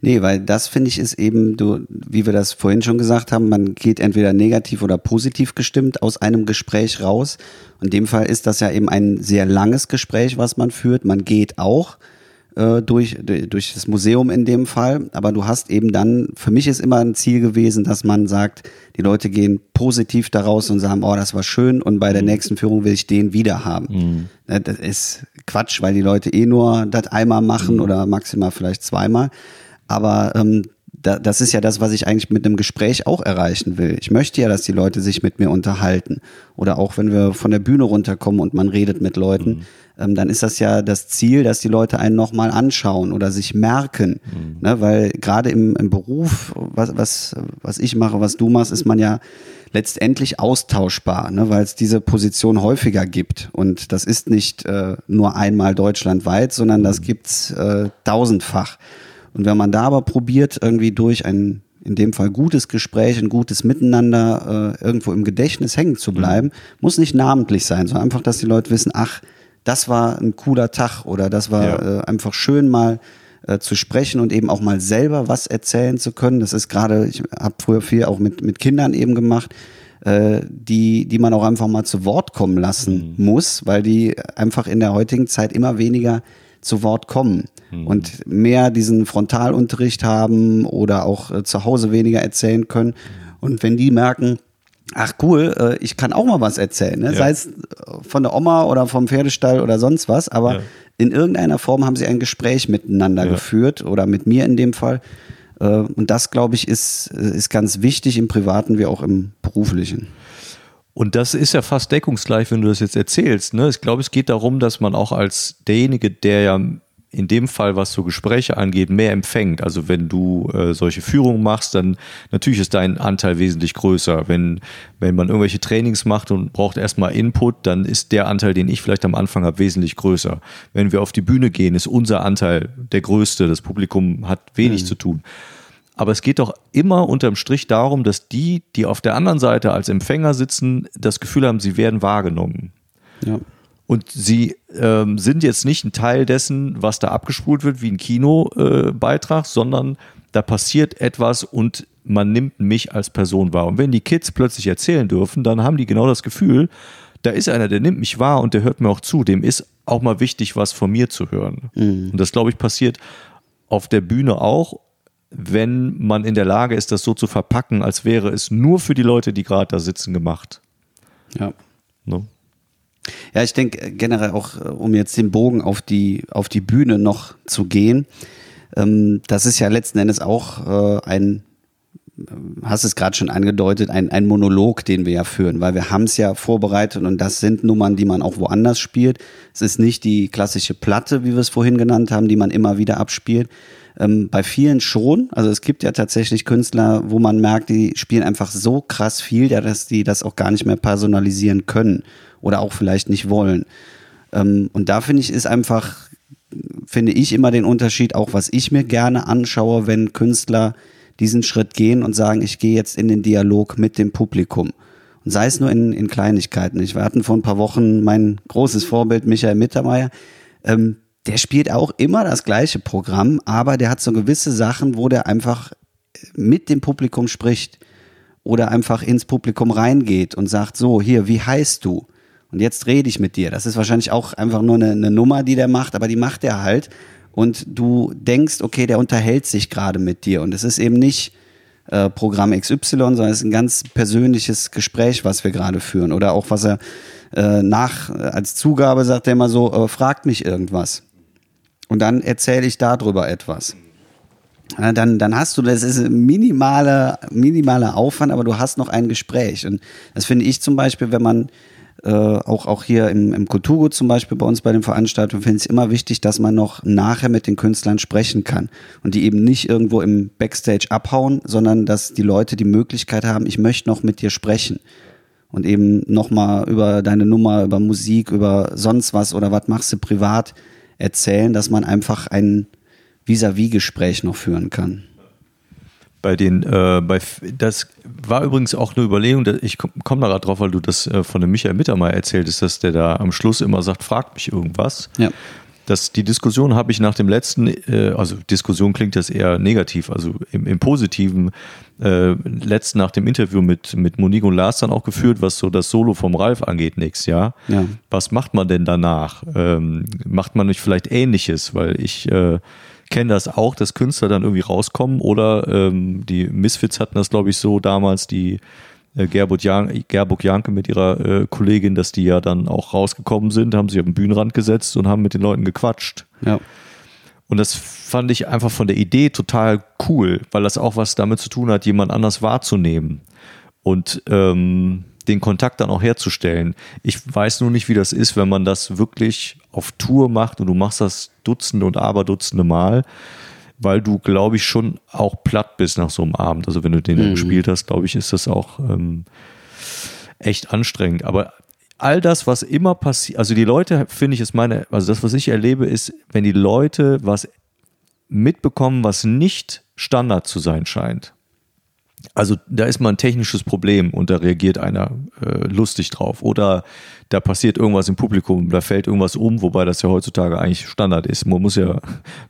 Nee, weil das finde ich ist eben, du, wie wir das vorhin schon gesagt haben, man geht entweder negativ oder positiv gestimmt aus einem Gespräch raus. In dem Fall ist das ja eben ein sehr langes Gespräch, was man führt. Man geht auch äh, durch, durch das Museum in dem Fall, aber du hast eben dann, für mich ist immer ein Ziel gewesen, dass man sagt, die Leute gehen positiv daraus und sagen, oh, das war schön und bei der nächsten Führung will ich den wieder haben. Ne, Das ist Quatsch, weil die Leute eh nur das einmal machen oder maximal vielleicht zweimal. Aber ähm, da, das ist ja das, was ich eigentlich mit einem Gespräch auch erreichen will. Ich möchte ja, dass die Leute sich mit mir unterhalten. Oder auch wenn wir von der Bühne runterkommen und man redet mit Leuten, ähm, dann ist das ja das Ziel, dass die Leute einen nochmal anschauen oder sich merken. Ne, weil gerade im, im Beruf, was, was, was ich mache, was du machst, ist man ja letztendlich austauschbar, ne, weil es diese Position häufiger gibt. Und das ist nicht äh, nur einmal deutschlandweit, sondern das gibt's äh, tausendfach. Und wenn man da aber probiert, irgendwie durch ein in dem Fall gutes Gespräch, ein gutes Miteinander äh, irgendwo im Gedächtnis hängen zu bleiben, muss nicht namentlich sein, sondern einfach, dass die Leute wissen, ach, das war ein cooler Tag oder das war Ja. äh, einfach schön mal äh, zu sprechen und eben auch mal selber was erzählen zu können. Das ist gerade, ich habe früher viel auch mit, mit Kindern eben gemacht, äh, die, die man auch einfach mal zu Wort kommen lassen muss, weil die einfach in der heutigen Zeit immer weniger zu Wort kommen und mehr diesen Frontalunterricht haben oder auch äh, zu Hause weniger erzählen können. Und wenn die merken, ach cool, äh, ich kann auch mal was erzählen, ne? Ja. sei es von der Oma oder vom Pferdestall oder sonst was, aber Ja. in irgendeiner Form haben sie ein Gespräch miteinander Ja. geführt oder mit mir in dem Fall. Äh, Und das, glaube ich, ist, ist ganz wichtig im Privaten wie auch im Beruflichen. Und das ist ja fast deckungsgleich, wenn du das jetzt erzählst. Ne? Ich glaube, es geht darum, dass man auch als derjenige, der ja in dem Fall, was so Gespräche angeht, mehr empfängt. Also wenn du äh, solche Führungen machst, dann natürlich ist dein Anteil wesentlich größer. Wenn, wenn man irgendwelche Trainings macht und braucht erstmal Input, dann ist der Anteil, den ich vielleicht am Anfang habe, wesentlich größer. Wenn wir auf die Bühne gehen, ist unser Anteil der größte. Das Publikum hat wenig zu tun. Aber es geht doch immer unterm Strich darum, dass die, die auf der anderen Seite als Empfänger sitzen, das Gefühl haben, sie werden wahrgenommen. Ja. Und sie ähm, sind jetzt nicht ein Teil dessen, was da abgespult wird, wie ein Kinobeitrag, äh, sondern da passiert etwas und man nimmt mich als Person wahr. Und wenn die Kids plötzlich erzählen dürfen, dann haben die genau das Gefühl, da ist einer, der nimmt mich wahr und der hört mir auch zu. Dem ist auch mal wichtig, was von mir zu hören. Und das, glaube ich, passiert auf der Bühne auch, wenn man in der Lage ist, das so zu verpacken, als wäre es nur für die Leute, die gerade da sitzen, gemacht. Ja. Ne? Ja, ich denke generell auch, äh, um jetzt den Bogen auf die, auf die Bühne noch zu gehen, ähm, das ist ja letzten Endes auch äh, ein, äh, hast es gerade schon angedeutet, ein, ein Monolog, den wir ja führen, weil wir haben es ja vorbereitet und das sind Nummern, die man auch woanders spielt. Es ist nicht die klassische Platte, wie wir es vorhin genannt haben, die man immer wieder abspielt. Ähm, bei vielen schon. Also es gibt ja tatsächlich Künstler, wo man merkt, die spielen einfach so krass viel, dass die das auch gar nicht mehr personalisieren können oder auch vielleicht nicht wollen. Ähm, und da finde ich, ist einfach, finde ich immer den Unterschied, auch was ich mir gerne anschaue, wenn Künstler diesen Schritt gehen und sagen, ich gehe jetzt in den Dialog mit dem Publikum. Und sei es nur in, in Kleinigkeiten. Ich, wir hatten vor ein paar Wochen mein großes Vorbild Michael Mittermeier. Ähm, der spielt auch immer das gleiche Programm, aber der hat so gewisse Sachen, wo der einfach mit dem Publikum spricht oder einfach ins Publikum reingeht und sagt, so, hier, wie heißt du? Und jetzt rede ich mit dir. Das ist wahrscheinlich auch einfach nur eine, eine Nummer, die der macht, aber die macht er halt. Und du denkst, okay, der unterhält sich gerade mit dir. Und es ist eben nicht äh, Programm XY, sondern es ist ein ganz persönliches Gespräch, was wir gerade führen. Oder auch, was er äh, nach, äh, als Zugabe sagt er immer so, äh, fragt mich irgendwas. Und dann erzähle ich darüber etwas. Dann, dann hast du, das ist ein minimaler, minimaler Aufwand, aber du hast noch ein Gespräch. Und das finde ich zum Beispiel, wenn man äh, auch, auch hier im, im Kulturgut zum Beispiel bei uns bei den Veranstaltungen, finde ich es immer wichtig, dass man noch nachher mit den Künstlern sprechen kann. Und die eben nicht irgendwo im Backstage abhauen, sondern dass die Leute die Möglichkeit haben, ich möchte noch mit dir sprechen. Und eben nochmal über deine Nummer, über Musik, über sonst was oder was machst du privat erzählen, dass man einfach ein Vis-à-vis-Gespräch noch führen kann. Bei den, äh, bei, das war übrigens auch eine Überlegung, ich komme komm da gerade drauf, weil du das äh, von dem Michael Mittermeier erzähltest, dass der da am Schluss immer sagt, fragt mich irgendwas. Ja. Das, die Diskussion habe ich nach dem letzten, äh, also Diskussion klingt das eher negativ, also im, im positiven, äh, letzten nach dem Interview mit, mit Monique und Lars dann auch geführt, was so das Solo vom Ralf angeht nächstes Jahr. Ja. Was macht man denn danach? Ähm, macht man nicht vielleicht Ähnliches? Weil ich äh, kenne das auch, dass Künstler dann irgendwie rauskommen oder ähm, die Misfits hatten das, glaube ich, so damals, die äh, Gerburg, Jan Gerburg Janke mit ihrer äh, Kollegin, dass die ja dann auch rausgekommen sind, haben sich auf den Bühnenrand gesetzt und haben mit den Leuten gequatscht. Ja. Und das fand ich einfach von der Idee total cool, weil das auch was damit zu tun hat, jemand anders wahrzunehmen und ähm, den Kontakt dann auch herzustellen. Ich weiß nur nicht, wie das ist, wenn man das wirklich auf Tour macht und du machst das Dutzende und Aberdutzende Mal, weil du, glaube ich, schon auch platt bist nach so einem Abend. Also wenn du den dann gespielt hast, glaube ich, ist das auch ähm, echt anstrengend. Aber all das, was immer passiert, also die Leute, finde ich, ist meine, also das, was ich erlebe, ist, wenn die Leute was mitbekommen, was nicht Standard zu sein scheint, Also da ist mal ein technisches Problem und da reagiert einer äh, lustig drauf. Oder da passiert irgendwas im Publikum, da fällt irgendwas um, wobei das ja heutzutage eigentlich Standard ist. Man muss ja,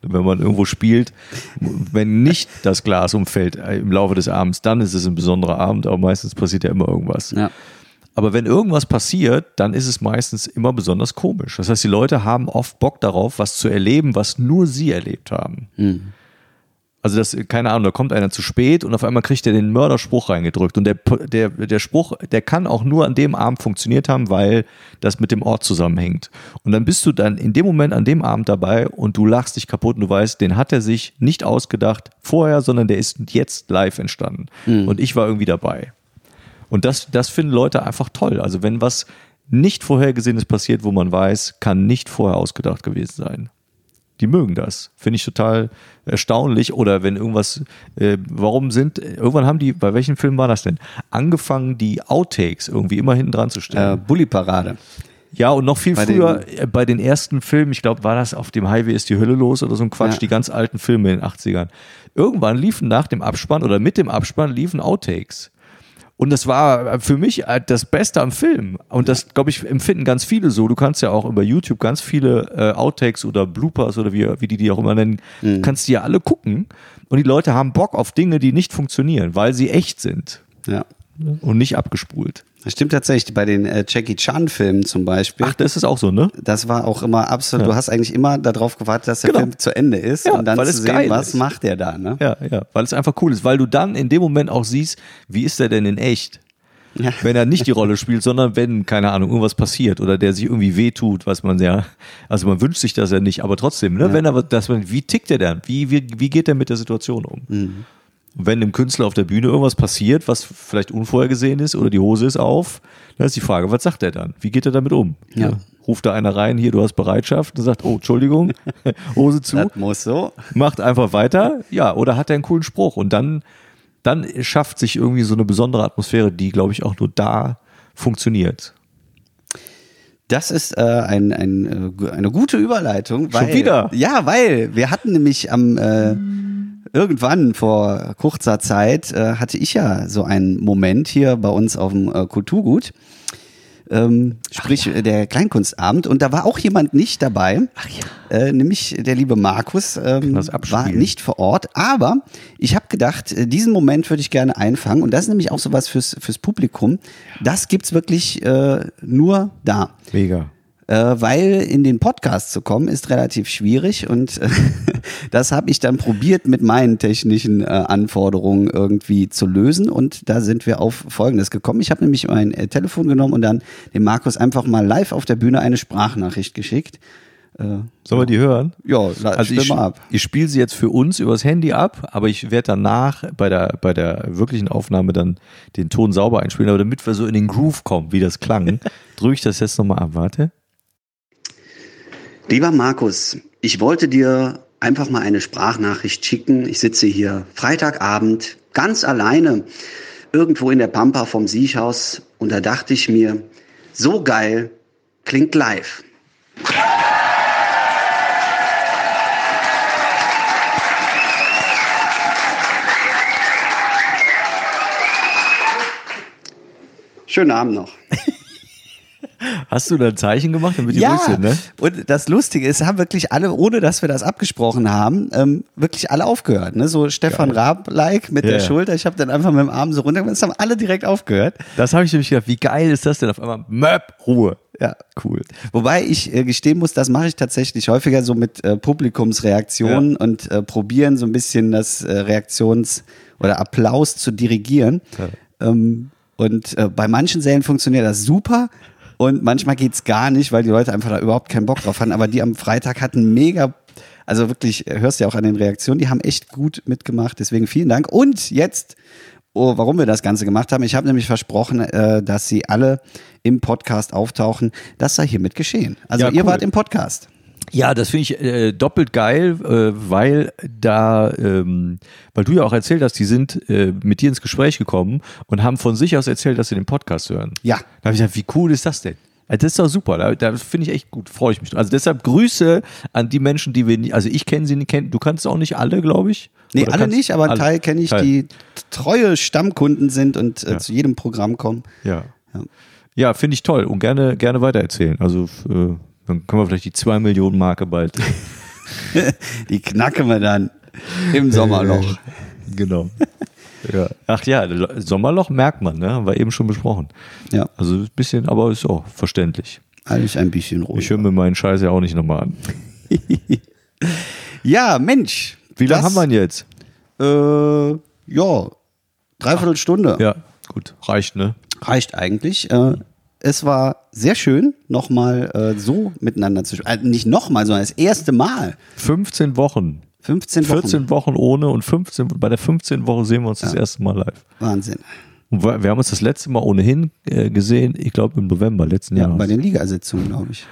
wenn man irgendwo spielt, wenn nicht das Glas umfällt äh, im Laufe des Abends, dann ist es ein besonderer Abend, aber meistens passiert ja immer irgendwas. Ja. Aber wenn irgendwas passiert, dann ist es meistens immer besonders komisch. Das heißt, die Leute haben oft Bock darauf, was zu erleben, was nur sie erlebt haben. Also das, keine Ahnung, da kommt einer zu spät und auf einmal kriegt er den Mörderspruch reingedrückt. Und der, der, der Spruch, der kann auch nur an dem Abend funktioniert haben, weil das mit dem Ort zusammenhängt. Und dann bist du dann in dem Moment an dem Abend dabei und du lachst dich kaputt und du weißt, den hat er sich nicht ausgedacht vorher, sondern der ist jetzt live entstanden. Und ich war irgendwie dabei. Und das, das finden Leute einfach toll. Also wenn was nicht vorhergesehenes passiert, wo man weiß, kann nicht vorher ausgedacht gewesen sein. Die mögen das. Finde ich total erstaunlich. Oder wenn irgendwas, äh, warum sind, irgendwann haben die, bei welchem Film war das denn? Angefangen, die Outtakes irgendwie immer hinten dran zu stellen. Äh, Bully-Parade. Ja, und noch viel Bei früher äh, bei den ersten Filmen, ich glaube, war das auf dem Highway ist die Hölle los oder so ein Quatsch, Ja. die ganz alten Filme in den 80ern. Irgendwann liefen nach dem Abspann oder mit dem Abspann liefen Outtakes. Und das war für mich äh, das Beste am Film. Und das, glaube ich, empfinden ganz viele so. Du kannst ja auch über YouTube ganz viele äh, Outtakes oder Bloopers oder wie, wie die die auch immer nennen, kannst die ja alle gucken. Und die Leute haben Bock auf Dinge, die nicht funktionieren, weil sie echt sind Ja. Und nicht abgespult. Das stimmt tatsächlich. Bei den äh, Jackie Chan-Filmen zum Beispiel. Ach, das ist auch so, ne? Das war auch immer absolut, du hast eigentlich immer darauf gewartet, dass der Genau. Film zu Ende ist Ja, und dann weil zu es sehen, was ist. macht der da, ne? Ja, ja, weil es einfach cool ist, weil du dann in dem Moment auch siehst, wie ist er denn in echt? Ja. Wenn er nicht die Rolle spielt, sondern wenn, keine Ahnung, irgendwas passiert oder der sich irgendwie wehtut, was man ja, also man wünscht sich das ja nicht, aber trotzdem, ne, wenn er, das, wie tickt er dann? Wie, wie, wie geht er mit der Situation um? Mhm. Und wenn dem Künstler auf der Bühne irgendwas passiert, was vielleicht unvorhergesehen ist oder die Hose ist auf, dann ist die Frage, was sagt er dann? Wie geht er damit um? Ja. Ruft da einer rein, hier, du hast Bereitschaft und sagt, oh, Entschuldigung, Hose zu Das muss so. macht einfach weiter, ja, oder hat er einen coolen Spruch und dann, dann schafft sich irgendwie so eine besondere Atmosphäre, die, glaube ich, auch nur da funktioniert. Das ist äh, ein, ein, äh, eine gute Überleitung. Weil, wieder? Ja, weil wir hatten nämlich am äh, irgendwann vor kurzer Zeit äh, hatte ich ja so einen Moment hier bei uns auf dem äh, Kulturgut. Ähm, sprich äh, der Kleinkunstabend. Und da war auch jemand nicht dabei, äh, nämlich der liebe Markus ähm, war nicht vor Ort, aber ich habe gedacht, äh, diesen Moment würde ich gerne einfangen. Und das ist nämlich auch sowas fürs, fürs Publikum, das gibt's wirklich äh, nur da. Mega. Äh, weil in den Podcast zu kommen ist relativ schwierig und äh, das habe ich dann probiert mit meinen technischen äh, Anforderungen irgendwie zu lösen und da sind wir auf Folgendes gekommen. Ich habe nämlich mein äh, Telefon genommen und dann dem Markus einfach mal live auf der Bühne eine Sprachnachricht geschickt. Äh, Sollen wir die hören? ja, Also ich, mal ab. ich spiele sie jetzt für uns übers Handy ab, aber ich werde danach bei der, bei der wirklichen Aufnahme dann den Ton sauber einspielen. Aber damit wir so in den Groove kommen, wie das klang, drücke ich das jetzt nochmal ab. Warte. Lieber Markus, ich wollte dir einfach mal eine Sprachnachricht schicken. Ich sitze hier Freitagabend ganz alleine irgendwo in der Pampa vom Siechhaus und da dachte ich mir, so geil klingt live. Schönen Abend noch. Hast du da ein Zeichen gemacht, damit die Ja, ruhig sind, ne? und das Lustige ist, haben wirklich alle, ohne dass wir das abgesprochen haben, ähm, wirklich alle aufgehört. Ne? So Stefan Raab-like mit Ja, der ja. Schulter. Ich habe dann einfach mit dem Arm so runter, das haben alle direkt aufgehört. Das habe ich nämlich gedacht, wie geil ist das denn? Auf einmal, Möp, Ruhe. Ja, cool. Wobei ich äh, gestehen muss, das mache ich tatsächlich häufiger so mit äh, Publikumsreaktionen und äh, probieren so ein bisschen das äh, Reaktions- oder Applaus zu dirigieren. Ähm, und äh, bei manchen Sälen funktioniert das super und manchmal geht's gar nicht, weil die Leute einfach da überhaupt keinen Bock drauf hatten. Aber die am Freitag hatten mega, also wirklich, äh, hörst du ja auch an den Reaktionen, die haben echt gut mitgemacht. Deswegen vielen Dank. Und jetzt Oh, warum wir das Ganze gemacht haben. Ich habe nämlich versprochen, äh, dass sie alle im Podcast auftauchen. Das sei hiermit geschehen. Also Ja, ihr cool. wart im Podcast. Ja, das finde ich äh, doppelt geil, äh, weil da, ähm, weil du ja auch erzählt hast, die sind äh, mit dir ins Gespräch gekommen und haben von sich aus erzählt, dass sie den Podcast hören. Ja. Da habe ich gedacht, wie cool ist das denn? Also Das ist doch super. Da, da finde ich echt gut. Freue ich mich. Also deshalb Grüße an die Menschen, die wir nicht, also ich kenne sie nicht, kenn, du kannst auch nicht alle, glaube ich. Nee, Oder alle kannst- nicht, aber einen Teil kenne ich, Teil. die treue Stammkunden sind und äh, zu jedem Programm kommen. Ja. Ja. Ja, finde ich toll und gerne, gerne weitererzählen. Also äh, dann können wir vielleicht die 2 Millionen Marke bald. Die knacken wir dann im Sommerloch. genau. ja. Ach ja, Sommerloch merkt man, ne? Haben wir eben schon besprochen. Ja, Also ein bisschen, aber ist auch verständlich. eigentlich ein bisschen Ich ruhig. höre mir meinen Scheiß ja auch nicht nochmal an. Ja, Mensch. Wie lange haben wir ihn jetzt? Äh, ja, dreiviertel Stunde. Ja, gut, reicht, ne? Reicht eigentlich. Äh, es war sehr schön, nochmal äh, so miteinander zu sprechen. Äh, nicht nochmal, sondern das erste Mal. 15 Wochen. 15 Wochen. 14 Wochen ohne und 15, bei der 15 Woche sehen wir uns das erste Mal live. Wahnsinn. Und wir haben uns das letzte Mal ohnehin äh, gesehen, ich glaube im November letzten Ja, Jahres. bei den Ligasitzungen, glaube ich.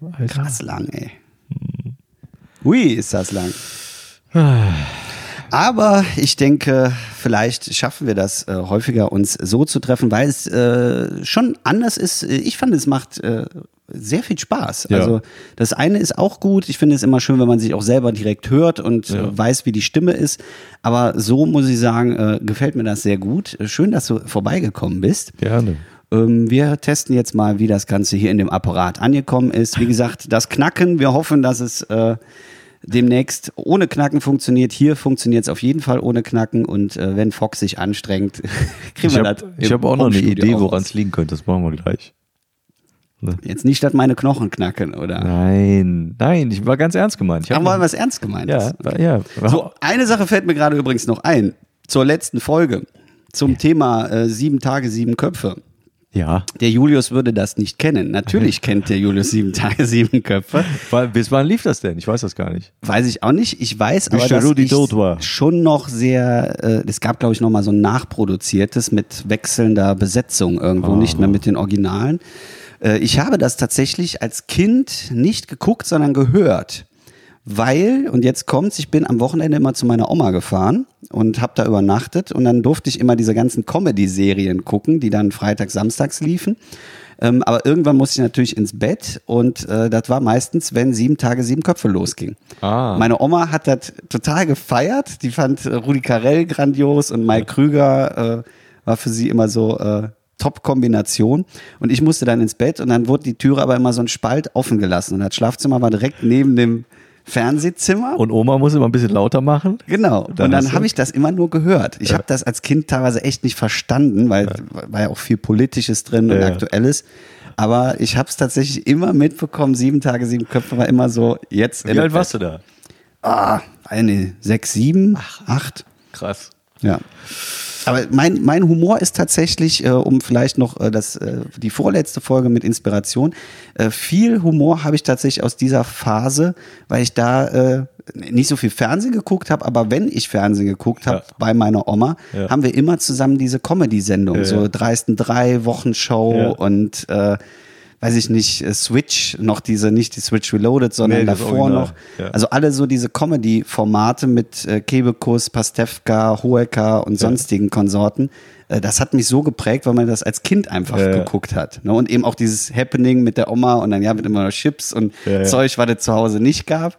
Alter. Krass lang, ey. Hui, ist das lang. Aber ich denke, vielleicht schaffen wir das äh, häufiger, uns so zu treffen, weil es äh, schon anders ist. Ich fand, es macht äh, sehr viel Spaß. Ja. Also das eine ist auch gut. Ich finde es immer schön, wenn man sich auch selber direkt hört und Ja. äh, weiß, wie die Stimme ist. Aber so muss ich sagen, äh, gefällt mir das sehr gut. Schön, dass du vorbeigekommen bist. Gerne. Ähm, wir testen jetzt mal, wie das Ganze hier in dem Apparat angekommen ist. Wie gesagt, das Knacken, wir hoffen, dass es äh, demnächst ohne Knacken funktioniert. Hier funktioniert es auf jeden Fall ohne Knacken und äh, wenn Fox sich anstrengt, kriegen Ich wir habe das. ich im hab auch noch eine Idee, woran es liegen könnte. Das machen wir gleich. Jetzt nicht, dass meine Knochen knacken, oder? Nein, nein, ich war ganz ernst gemeint. Ich hab Aber weil noch- was ernst gemeint ja, war- ja. So, eine Sache fällt mir gerade übrigens noch ein. Zur letzten Folge. Zum Thema äh, sieben Tage, sieben Köpfe. Ja. Der Julius würde das nicht kennen. Natürlich kennt der Julius sieben Tage, sieben Köpfe. Weil, bis wann lief das denn? Ich weiß das gar nicht. Weiß ich auch nicht. Ich weiß Bis aber, dass Rudi ich schon noch sehr, äh, es gab glaube ich noch mal so ein nachproduziertes mit wechselnder Besetzung irgendwo, Ah. nicht mehr mit den Originalen. Äh, ich habe das tatsächlich als Kind nicht geguckt, sondern gehört. Weil, und jetzt kommt's, ich bin am Wochenende immer zu meiner Oma gefahren und habe da übernachtet und dann durfte ich immer diese ganzen Comedy-Serien gucken, die dann freitags, samstags liefen. Ähm, aber irgendwann musste ich natürlich ins Bett und äh, das war meistens, wenn sieben Tage, sieben Köpfe losging. Ah. Meine Oma hat das total gefeiert. Die fand äh, Rudi Carell grandios und Mike Krüger äh, war für sie immer so äh, Top-Kombination. Und ich musste dann ins Bett und dann wurde die Türe aber immer so ein Spalt offen gelassen. Und das Schlafzimmer war direkt neben dem Fernsehzimmer. Und Oma muss immer ein bisschen lauter machen. Genau. Dann und dann habe ich das immer nur gehört. Ich habe das als Kind teilweise echt nicht verstanden, weil war ja auch viel Politisches drin und Ja. Aktuelles. Aber ich habe es tatsächlich immer mitbekommen. Sieben Tage, sieben Köpfe war immer so. Jetzt. Wie alt warst du da? Ah, eine sechs, sieben, acht. Krass. Ja. Aber mein, mein Humor ist tatsächlich, äh, um vielleicht noch äh, das, äh, die vorletzte Folge mit Inspiration, äh, viel Humor habe ich tatsächlich aus dieser Phase, weil ich da äh, nicht so viel Fernsehen geguckt habe, aber wenn ich Fernsehen geguckt habe Ja. bei meiner Oma, Ja. haben wir immer zusammen diese Comedy-Sendung, Ja, so. Dreisten drei, Wochenshow und äh, weiß ich nicht, äh, Switch, noch diese, nicht die Switch Reloaded, sondern Nee, davor noch. Ja. Also alle so diese Comedy-Formate mit äh, Kebekus, Pastewka, Hoeker und sonstigen Konsorten. Äh, das hat mich so geprägt, weil man das als Kind einfach Ja, ja. geguckt hat. Ne? Und eben auch dieses Happening mit der Oma und dann ja mit immer noch Chips und Ja, ja. Zeug, was es zu Hause nicht gab.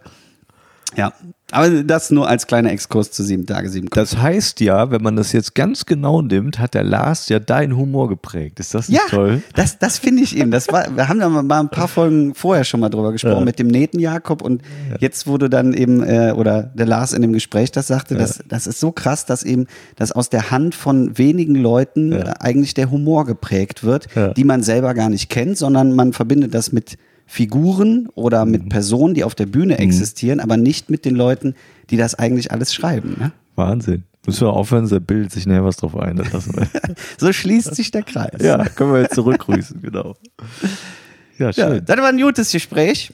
Ja, aber das nur als kleiner Exkurs zu sieben Tage, sieben Köpfe. Das heißt ja, wenn man das jetzt ganz genau nimmt, hat der Lars ja deinen Humor geprägt. Ist das nicht Ja, toll? das, das finde ich eben. Das war, wir haben da mal ein paar Folgen vorher schon mal drüber gesprochen Ja. mit dem Nähten Jakob und jetzt wurde dann eben, äh, oder der Lars in dem Gespräch das sagte, das, das ist so krass, dass eben, dass aus der Hand von wenigen Leuten Ja. eigentlich der Humor geprägt wird, Ja. die man selber gar nicht kennt, sondern man verbindet das mit Figuren oder Mhm. mit Personen, die auf der Bühne existieren, aber nicht mit den Leuten, die das eigentlich alles schreiben. Ne? Wahnsinn. Müssen wir aufhören, da bildet sich nachher was drauf ein. So schließt sich der Kreis. ja, können wir jetzt zurückgrüßen, genau. Ja, Ja, schön. das war ein gutes Gespräch.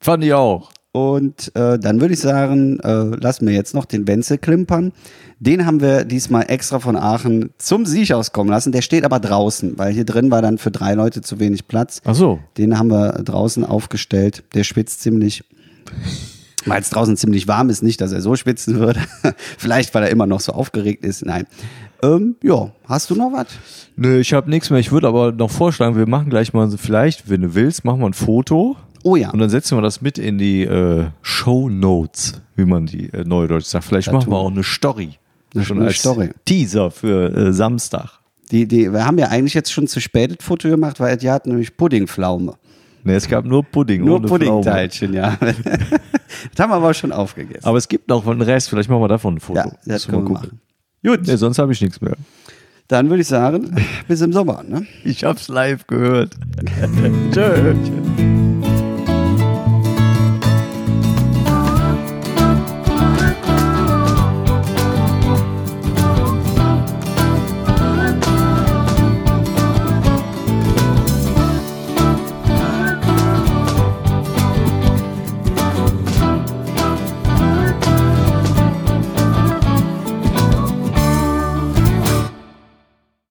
Fand ich auch. Und äh, dann würde ich sagen, äh, lassen wir jetzt noch den Wenzel klimpern. Den haben wir diesmal extra von Aachen zum Sieg auskommen lassen. Der steht aber draußen, weil hier drin war dann für drei Leute zu wenig Platz. Ach so. Den haben wir draußen aufgestellt. Der spitzt ziemlich. Weil es draußen ziemlich warm ist, nicht, dass er so schwitzen würde. Vielleicht, weil er immer noch so aufgeregt ist. Nein. Ähm, ja, hast du noch was? Nö, ich habe nichts mehr. Ich würde aber noch vorschlagen, wir machen gleich mal, so- vielleicht, wenn du willst, machen wir ein Foto. Oh ja. Und dann setzen wir das mit in die äh, Show Notes, wie man die äh, neudeutsch sagt. Vielleicht Ja, machen wir auch eine Story. Eine- Schon eine als Story. Teaser für äh, Samstag. Die, die, wir haben ja eigentlich jetzt schon zu spät das Foto gemacht, weil die hatten nämlich Puddingpflaume. Ne, es gab nur Pudding. Nur. Puddingteilchen, ja. das haben wir aber schon aufgegessen. Aber es gibt noch einen Rest. Vielleicht machen wir davon ein Foto. ja, das können wir machen. Gut, Ne, sonst habe ich nichts mehr. dann würde ich sagen, bis im Sommer. Ne? Ich hab's live gehört. Tschö.